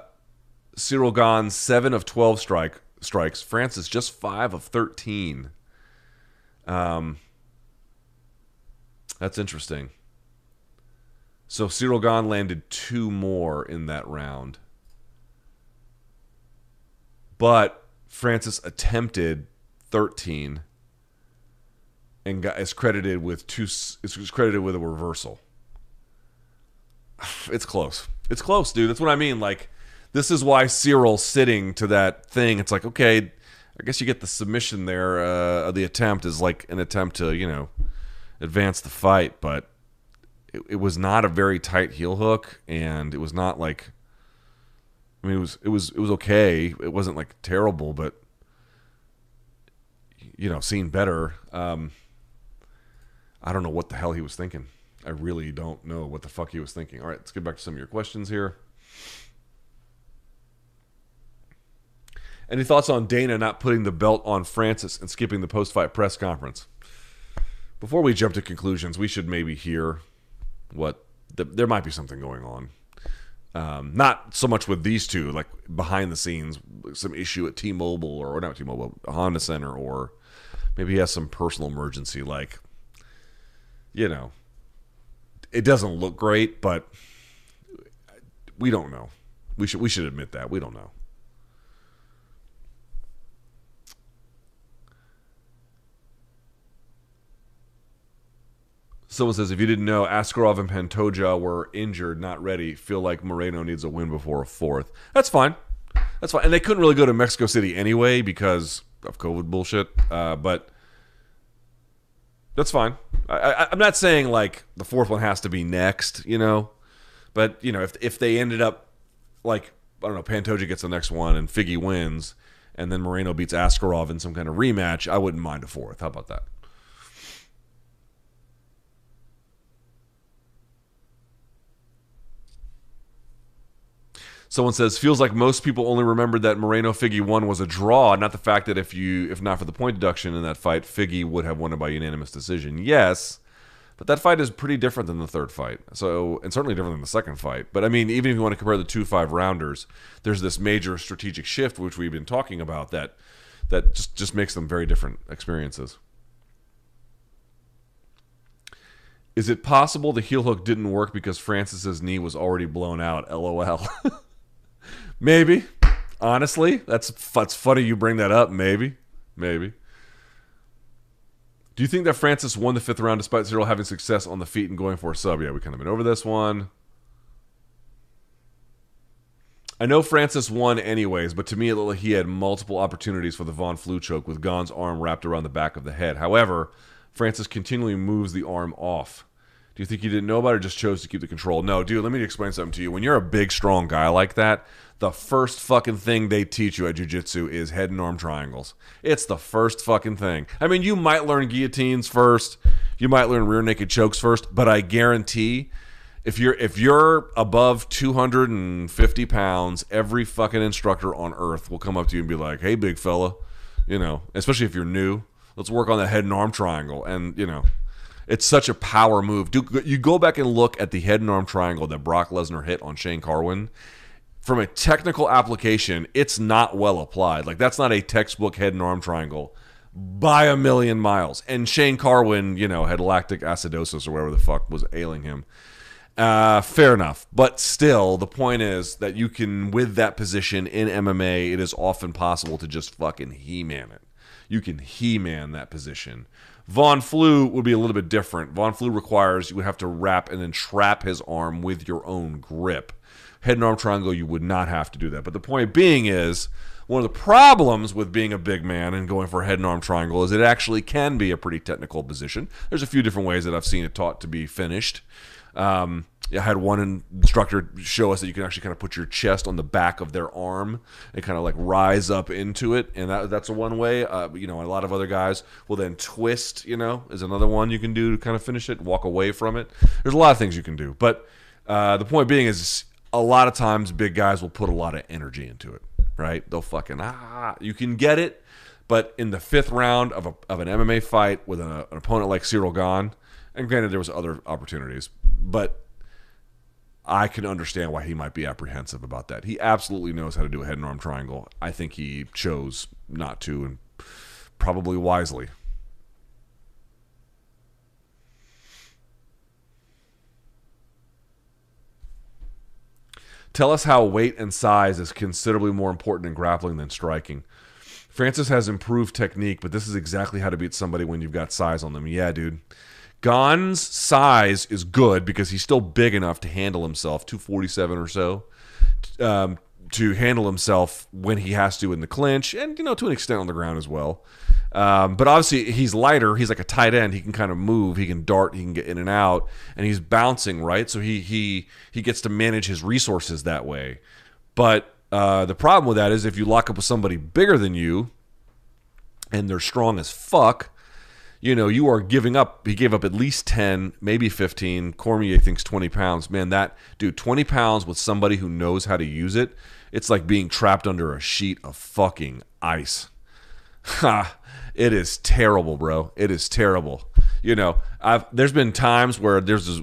Cyril Gane seven of twelve strike strikes. Francis just five of thirteen. Um, that's interesting. So Cyril Gane landed two more in that round, but Francis attempted thirteen and got is credited with two. Is credited with a reversal. It's close. It's close, dude. That's what I mean. Like, this is why Cyril sitting to that thing. It's like, okay, I guess you get the submission there. Uh, the attempt is like an attempt to, you know, advance the fight, but it, it was not a very tight heel hook, and it was not like. I mean, it was it was it was okay. It wasn't like terrible, but you know, seen better. Um, I don't know what the hell he was thinking. I really don't know what the fuck he was thinking. All right, let's get back to some of your questions here. Any thoughts on Dana not putting the belt on Francis and skipping the post fight press conference? Before we jump to conclusions, we should maybe hear what the, there might be something going on. Um, not so much with these two, like behind the scenes, some issue at T-Mobile or, or not T-Mobile, Honda Center, or maybe he has some personal emergency, like you know, it doesn't look great, but we don't know. We should we should admit that we don't know. Someone says, if you didn't know, Askarov and Pantoja were injured, not ready. Feel like Moreno needs a win before a fourth. That's fine. That's fine. And they couldn't really go to Mexico City anyway because of COVID bullshit. Uh, but that's fine. I, am not saying like the fourth one has to be next, you know, but you know if if they ended up like I don't know, Pantoja gets the next one and Figgy wins, and then Moreno beats Askarov in some kind of rematch, I wouldn't mind a fourth. How about that? Someone says feels like most people only remembered that Moreno Figgy one was a draw, not the fact that if you if not for the point deduction in that fight, Figgy would have won it by unanimous decision. Yes, but that fight is pretty different than the third fight. So and certainly different than the second fight. But I mean, even if you want to compare the two five rounders, there's this major strategic shift which we've been talking about that that just just makes them very different experiences. Is it possible the heel hook didn't work because Francis's knee was already blown out? LOL. Maybe. Honestly, that's that's funny you bring that up. Maybe, maybe. Do you think that Francis won the fifth round despite Cyril having success on the feet and going for a sub? Yeah, we kind of been over this one. I know Francis won anyways, but to me it looked like he had multiple opportunities for the Von Flue choke with Gane's arm wrapped around the back of the head. However, Francis continually moves the arm off. Do you think you didn't know about it or just chose to keep the control? No, dude, let me explain something to you. When you're a big, strong guy like that, the first fucking thing they teach you at jiu-jitsu is head and arm triangles. It's the first fucking thing. I mean, you might learn guillotines first, you might learn rear naked chokes first, but I guarantee if you're if you're above 250 pounds, every fucking instructor on earth will come up to you and be like, "Hey, big fella," you know, especially if you're new. Let's work on the head and arm triangle, and you know, it's such a power move. Do you go back and look at the head and arm triangle that Brock Lesnar hit on Shane Carwin? from a technical application, it's not well applied. Like that's not a textbook head and arm triangle by a million miles. And Shane Carwin, you know, had lactic acidosis or whatever the fuck was ailing him. Uh, fair enough. But still, the point is that you can, with that position in MMA, it is often possible to just fucking he man it. You can he man that position. Von Flue would be a little bit different. Von Flue requires you would have to wrap and then trap his arm with your own grip head and arm triangle, you would not have to do that. But the point being is, One of the problems with being a big man and going for a head and arm triangle is it actually can be a pretty technical position. There's a few different ways that I've seen it taught to be finished. Um, I had one instructor show us that you can actually kind of put your chest on the back of their arm and kind of like rise up into it, and that, that's a one way. Uh, you know, a lot of other guys will then twist. You know, is another one you can do to kind of finish it, walk away from it. There's a lot of things you can do, but uh, the point being is a lot of times big guys will put a lot of energy into it. Right? They'll fucking ah, you can get it. But in the fifth round of, a, of an MMA fight with a, an opponent like Cyril Gane, and granted there was other opportunities, but I can understand why he might be apprehensive about that. He absolutely knows how to do a head and arm triangle. I think he chose not to, and probably wisely. Tell us how weight and size is considerably more important in grappling than striking. Francis has improved technique, but this is exactly how to beat somebody when you've got size on them. Yeah, dude. Gane's size is good because he's still big enough to handle himself, 247 or so, um, to handle himself when he has to in the clinch, and you know to an extent on the ground as well. Um, but obviously he's lighter. He's like a tight end. He can kind of move. He can dart. He can get in and out, and he's bouncing right. So he he he gets to manage his resources that way. But uh, the problem with that is if you lock up with somebody bigger than you, and they're strong as fuck, you know, you are giving up. He gave up at least 10, maybe 15. Cormier thinks 20 pounds. Man, that, dude, 20 pounds with somebody who knows how to use it, it's like being trapped under a sheet of fucking ice. Ha. it is terrible, bro. It is terrible. You know, I've there's been times where there's this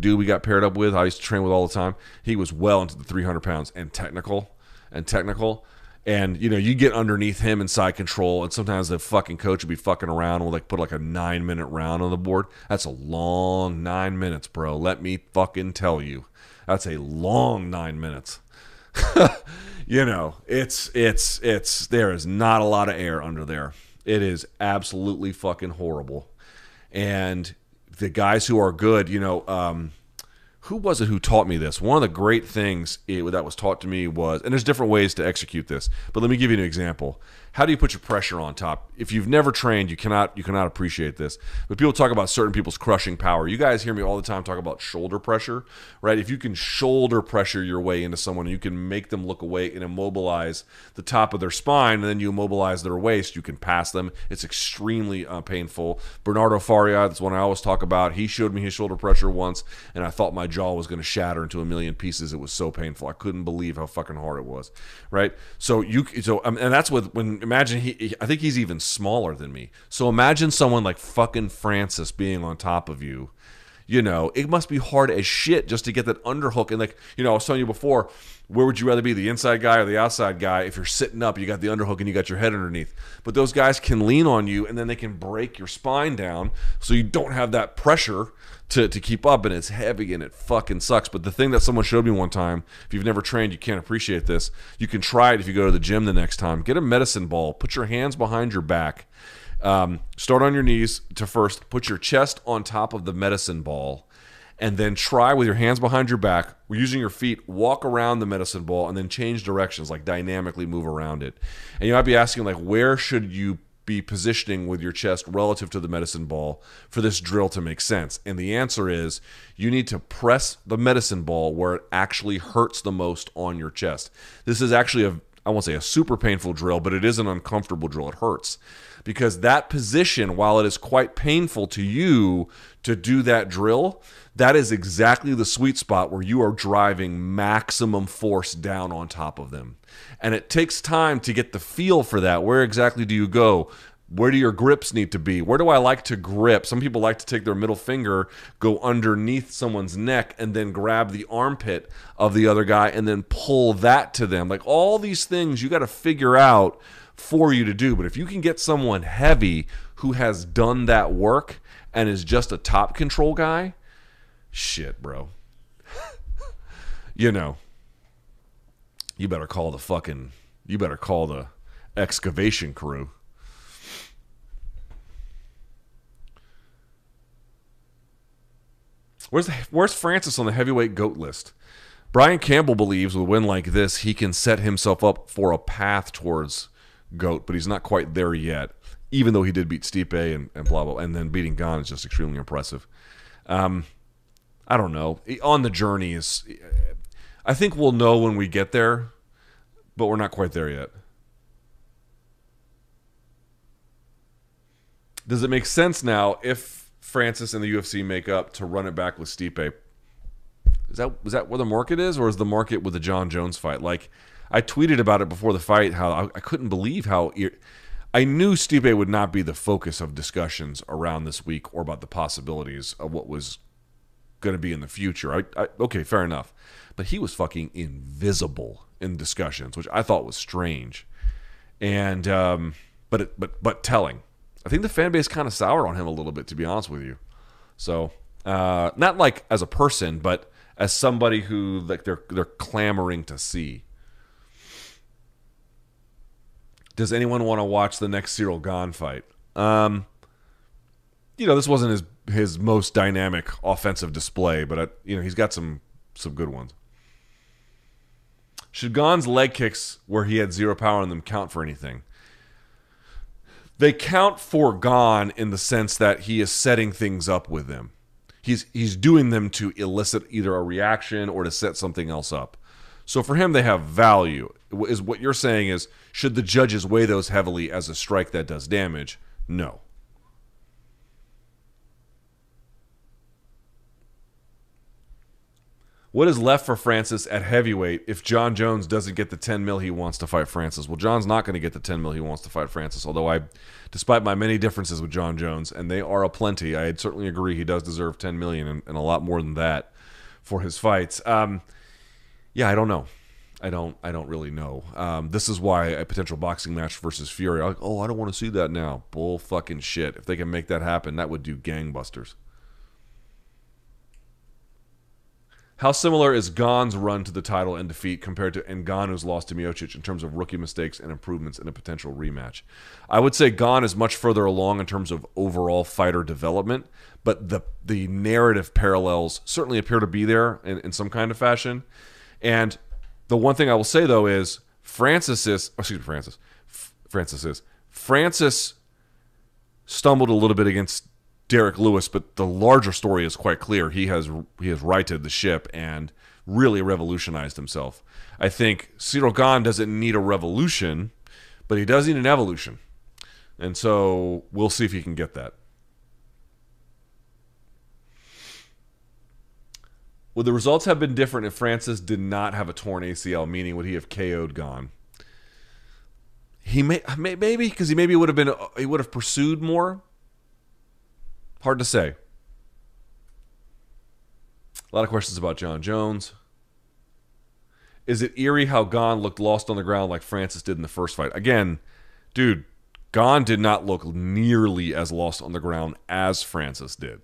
dude we got paired up with. I used to train with all the time. He was well into the 300 pounds and technical, and technical and you know you get underneath him in side control and sometimes the fucking coach would be fucking around and like put like a nine minute round on the board. That's a long nine minutes bro. Let me fucking tell you. That's a long nine minutes. You know it's it's it's there is not a lot of air under there. It is absolutely fucking horrible. And the guys who are good you know um who was it who taught me this? One of the great things it, that was taught to me was, and there's different ways to execute this, but let me give you an example. How do you put your pressure on top? If you've never trained, you cannot you cannot appreciate this. But people talk about certain people's crushing power. You guys hear me all the time talk about shoulder pressure, right? If you can shoulder pressure your way into someone, you can make them look away and immobilize the top of their spine, and then you immobilize their waist. You can pass them. It's extremely uh, painful. Bernardo Faria, that's one I always talk about. He showed me his shoulder pressure once, and I thought my jaw was going to shatter into a million pieces. It was so painful. I couldn't believe how fucking hard it was, right? So you so um, and that's with when imagine he, I think he's even smaller than me. So imagine someone like fucking Francis being on top of you. You know, it must be hard as shit just to get that underhook. And like, you know, I was telling you before, where would you rather be, the inside guy or the outside guy? If you're sitting up, you got the underhook and you got your head underneath. But those guys can lean on you and then they can break your spine down so you don't have that pressure to, to keep up and it's heavy and it fucking sucks. But the thing that someone showed me one time, if you've never trained, you can't appreciate this. You can try it if you go to the gym the next time. Get a medicine ball, put your hands behind your back. Um, start on your knees to first put your chest on top of the medicine ball and then try with your hands behind your back, using your feet, walk around the medicine ball and then change directions, like dynamically move around it. And you might be asking, like, where should you be positioning with your chest relative to the medicine ball for this drill to make sense? And the answer is you need to press the medicine ball where it actually hurts the most on your chest. This is actually a I won't say a super painful drill, but it is an uncomfortable drill. It hurts because that position, while it is quite painful to you to do that drill, that is exactly the sweet spot where you are driving maximum force down on top of them. And it takes time to get the feel for that. Where exactly do you go? Where do your grips need to be? Where do I like to grip? Some people like to take their middle finger, go underneath someone's neck, and then grab the armpit of the other guy and then pull that to them. Like all these things you got to figure out for you to do. But if you can get someone heavy who has done that work and is just a top control guy, shit, bro. you know, you better call the fucking, you better call the excavation crew. Where's the, where's Francis on the heavyweight goat list? Brian Campbell believes with a win like this, he can set himself up for a path towards GOAT, but he's not quite there yet, even though he did beat Stipe and, and blah, blah, and then beating Gane is just extremely impressive. Um, I don't know. On the journey is, I think we'll know when we get there, but we're not quite there yet. Does it make sense now if Francis and the UFC make up to run it back with Stipe? Is that is that where the market is, or is the market with the Jon Jones fight? Like, I tweeted about it before the fight how I, I couldn't believe how I knew Stipe would not be the focus of discussions around this week or about the possibilities of what was going to be in the future. I, I, okay, fair enough, but he was fucking invisible in discussions, which I thought was strange, and um, but it, but but telling. I think the fan base kind of soured on him a little bit, to be honest with you. So, uh, not like as a person, but as somebody who like they're they're clamoring to see. Does anyone want to watch the next Cyril Gane fight? Um, you know, this wasn't his his most dynamic offensive display, but uh, you know he's got some some good ones. Should Gane's leg kicks, where he had zero power in them, count for anything? they count for Gane in the sense that he is setting things up with them. He's he's doing them to elicit either a reaction or to set something else up. So for him, they have value. Is what you're saying is should the judges weigh those heavily as a strike that does damage? No. What is left for Francis at heavyweight if Jon Jones doesn't get the 10 mil he wants to fight Francis? Well, Jon's not going to get the 10 mil he wants to fight Francis, although I, despite my many differences with Jon Jones, and they are a plenty, I certainly agree he does deserve 10 million and, and a lot more than that for his fights. Um, yeah, I don't know. I don't. I don't really know. Um, this is why a potential boxing match versus Fury. Like, oh, I don't want to see that now. Bull fucking shit. If they can make that happen, that would do gangbusters. How similar is Gane's run to the title and defeat compared to Ngannou's loss to Miocic in terms of rookie mistakes and improvements in a potential rematch? I would say Gane is much further along in terms of overall fighter development, but the the narrative parallels certainly appear to be there in, in some kind of fashion. And the one thing I will say though is Francis is oh, excuse me, Francis. F- Francis is Francis stumbled a little bit against Derrick Lewis, but the larger story is quite clear. He has he has righted the ship and really revolutionized himself. I think Cyril Gane doesn't need a revolution, but he does need an evolution. And so we'll see if he can get that. Would the results have been different if Francis did not have a torn ACL? Meaning, would he have KO'd Gane? He may, uh, maybe because he maybe would have been uh, he would have pursued more. Hard to say. A lot of questions about Jon Jones. Is it eerie how Gane looked lost on the ground like Francis did in the first fight? Again, dude, Gane did not look nearly as lost on the ground as Francis did.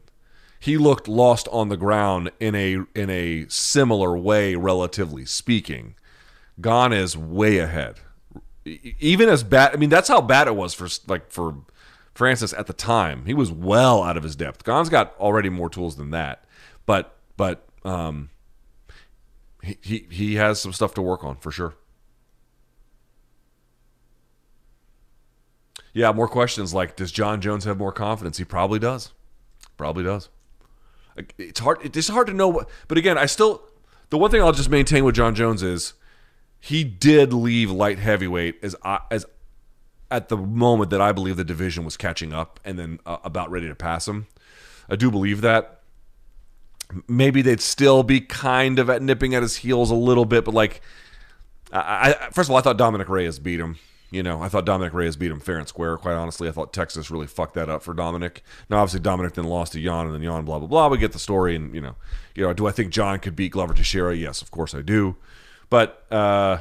He looked lost on the ground in a in a similar way, relatively speaking. Gane is way ahead. Even as bad, I mean, that's how bad it was for like for Francis at the time, he was well out of his depth. Gane's got already more tools than that, but but um, he, he he has some stuff to work on for sure. Yeah, more questions like does Jon Jones have more confidence? He probably does. Probably does. It's hard it's hard to know what but again, I still the one thing I'll just maintain with Jon Jones is he did leave light heavyweight as as at the moment that I believe the division was catching up and then uh, about ready to pass him. I do believe that. Maybe they'd still be kind of at nipping at his heels a little bit, but like, I, I first of all, I thought Dominick Reyes beat him. You know, I thought Dominick Reyes beat him fair and square. Quite honestly, I thought Texas really fucked that up for Dominick. Now, obviously, Dominick then lost to Jan, and then Jan, blah blah blah. We get the story, and you know, you know, do I think Jon could beat Glover Teixeira? Yes, of course I do. But uh,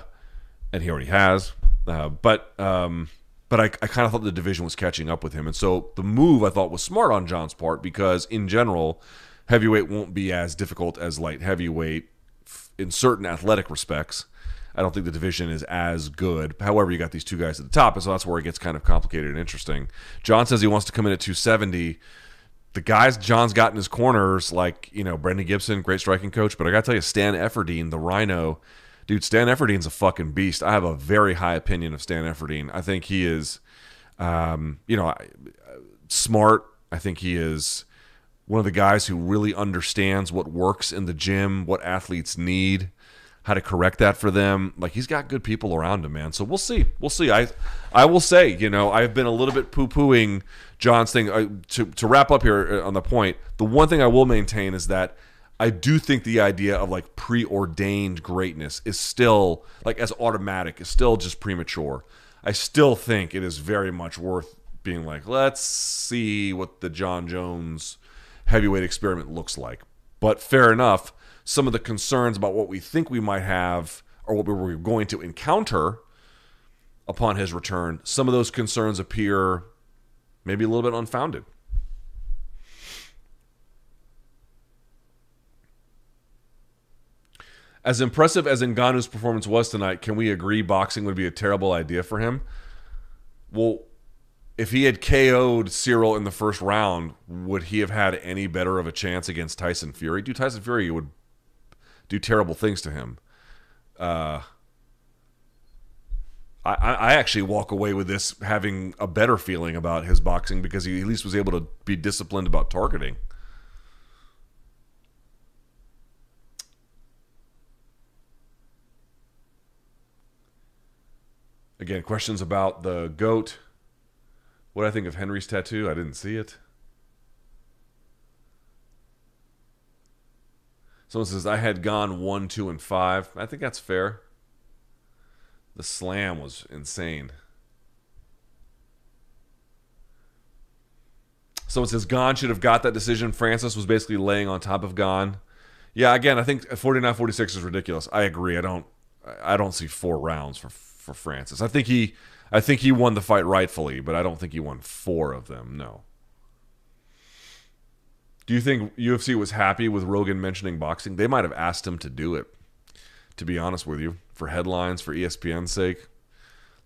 and he already has. Uh, but um, but I, I kind of thought the division was catching up with him. And so the move I thought was smart on Jon's part because, in general, heavyweight won't be as difficult as light heavyweight in certain athletic respects. I don't think the division is as good. However, you got these two guys at the top, and so that's where it gets kind of complicated and interesting. Jon says he wants to come in at 270. the guys Jon's got in his corners, like you know Brandon Gibson, great striking coach, but I gotta tell you, Stan Efferding, the Rhino, dude, Stan Efferding's a fucking beast. I have a very high opinion of Stan Efferding. I think he is, um, you know, smart. I think he is one of the guys who really understands what works in the gym, what athletes need how to correct that for them. Like he's got good people around him, man. So we'll see. We'll see. I I will say, you know, I've been a little bit poo pooing Jon's thing. Uh, to to wrap up here uh, on the point, the one thing I will maintain is that I do think the idea of like preordained greatness is still like as automatic is still just premature. I still think it is very much worth being like, let's see what the Jon Jones heavyweight experiment looks like. But fair enough some of the concerns about what we think we might have or what we were going to encounter upon his return, some of those concerns appear maybe a little bit unfounded. As impressive as Ngannou's performance was tonight, can we agree boxing would be a terrible idea for him? Well, if he had KO'd Cyril in the first round, would he have had any better of a chance against Tyson Fury? Do Tyson Fury would do terrible things to him. Uh, I, I actually walk away with this having a better feeling about his boxing because he at least was able to be disciplined about targeting. Again, questions about the goat. What I think of Henry's tattoo? I didn't see it. Someone says I had gone one, two, and five. I think that's fair. The slam was insane. Someone says Gane should have got that decision. Francis was basically laying on top of Gane. Yeah, again, I think 49-46 is ridiculous. I agree. I don't I don't see four rounds for for Francis. I think he I think he won the fight rightfully, but I don't think he won four of them. No. Do you think UFC was happy with Rogan mentioning boxing? They might have asked him to do it. To be honest with you, for headlines, for ESPN's sake,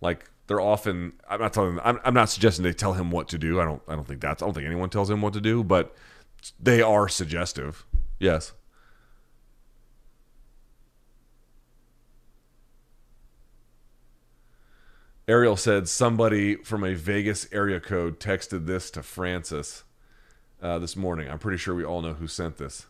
like they're often. I'm not telling. I'm, I'm not suggesting they tell him what to do. I don't. I don't think that's. I don't think anyone tells him what to do. But they are suggestive. Yes. Ariel said somebody from a Vegas area code texted this to Francis uh, this morning. I'm pretty sure we all know who sent this.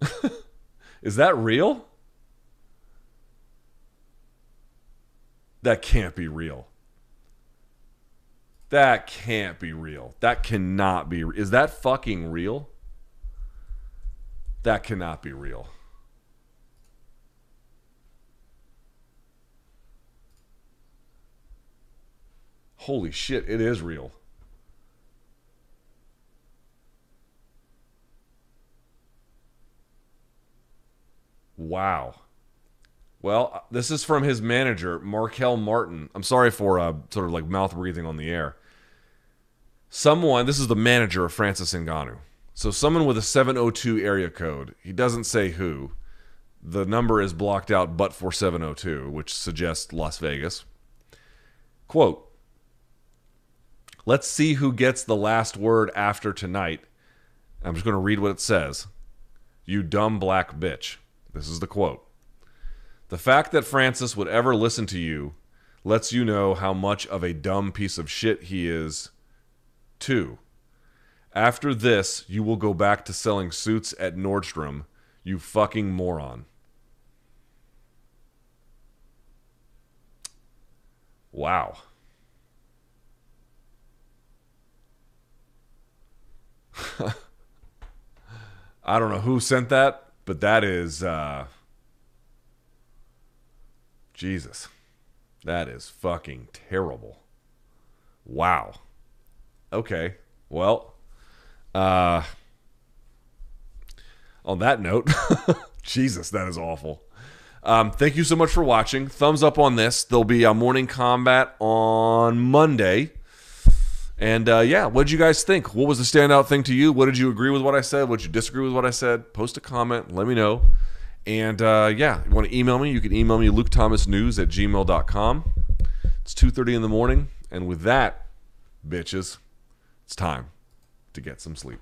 Is that real? That can't be real. That can't be real. That cannot be. Is that fucking real? That cannot be real. Holy shit, it is real. Wow. Well, uh, this is from his manager, Marquel Martin. I'm sorry for uh, sort of like mouth breathing on the air. Someone, this is the manager of Francis Ngannou. So someone with a 702 area code. He doesn't say who. The number is blocked out but for 702, which suggests Las Vegas. Quote Let's see who gets the last word after tonight. I'm just going to read what it says. You dumb black bitch. This is the quote. The fact that Francis would ever listen to you lets you know how much of a dumb piece of shit he is, too. After this, you will go back to selling suits at Nordstrom, you fucking moron. Wow. I don't know who sent that, but that is uh Jesus. That is fucking terrible. Wow. Okay. Well, uh on that note, Jesus, that is awful. Um, thank you so much for watching. Thumbs up on this. There'll be a morning combat on Monday. And uh, yeah, what did you guys think? What was the standout thing to you? What did you agree with what I said? What did you disagree with what I said? Post a comment. Let me know. And uh, yeah, you want to email me? You can email me lukethomasnews at gmail.com. It's 2.30 in the morning. And with that, bitches, it's time to get some sleep.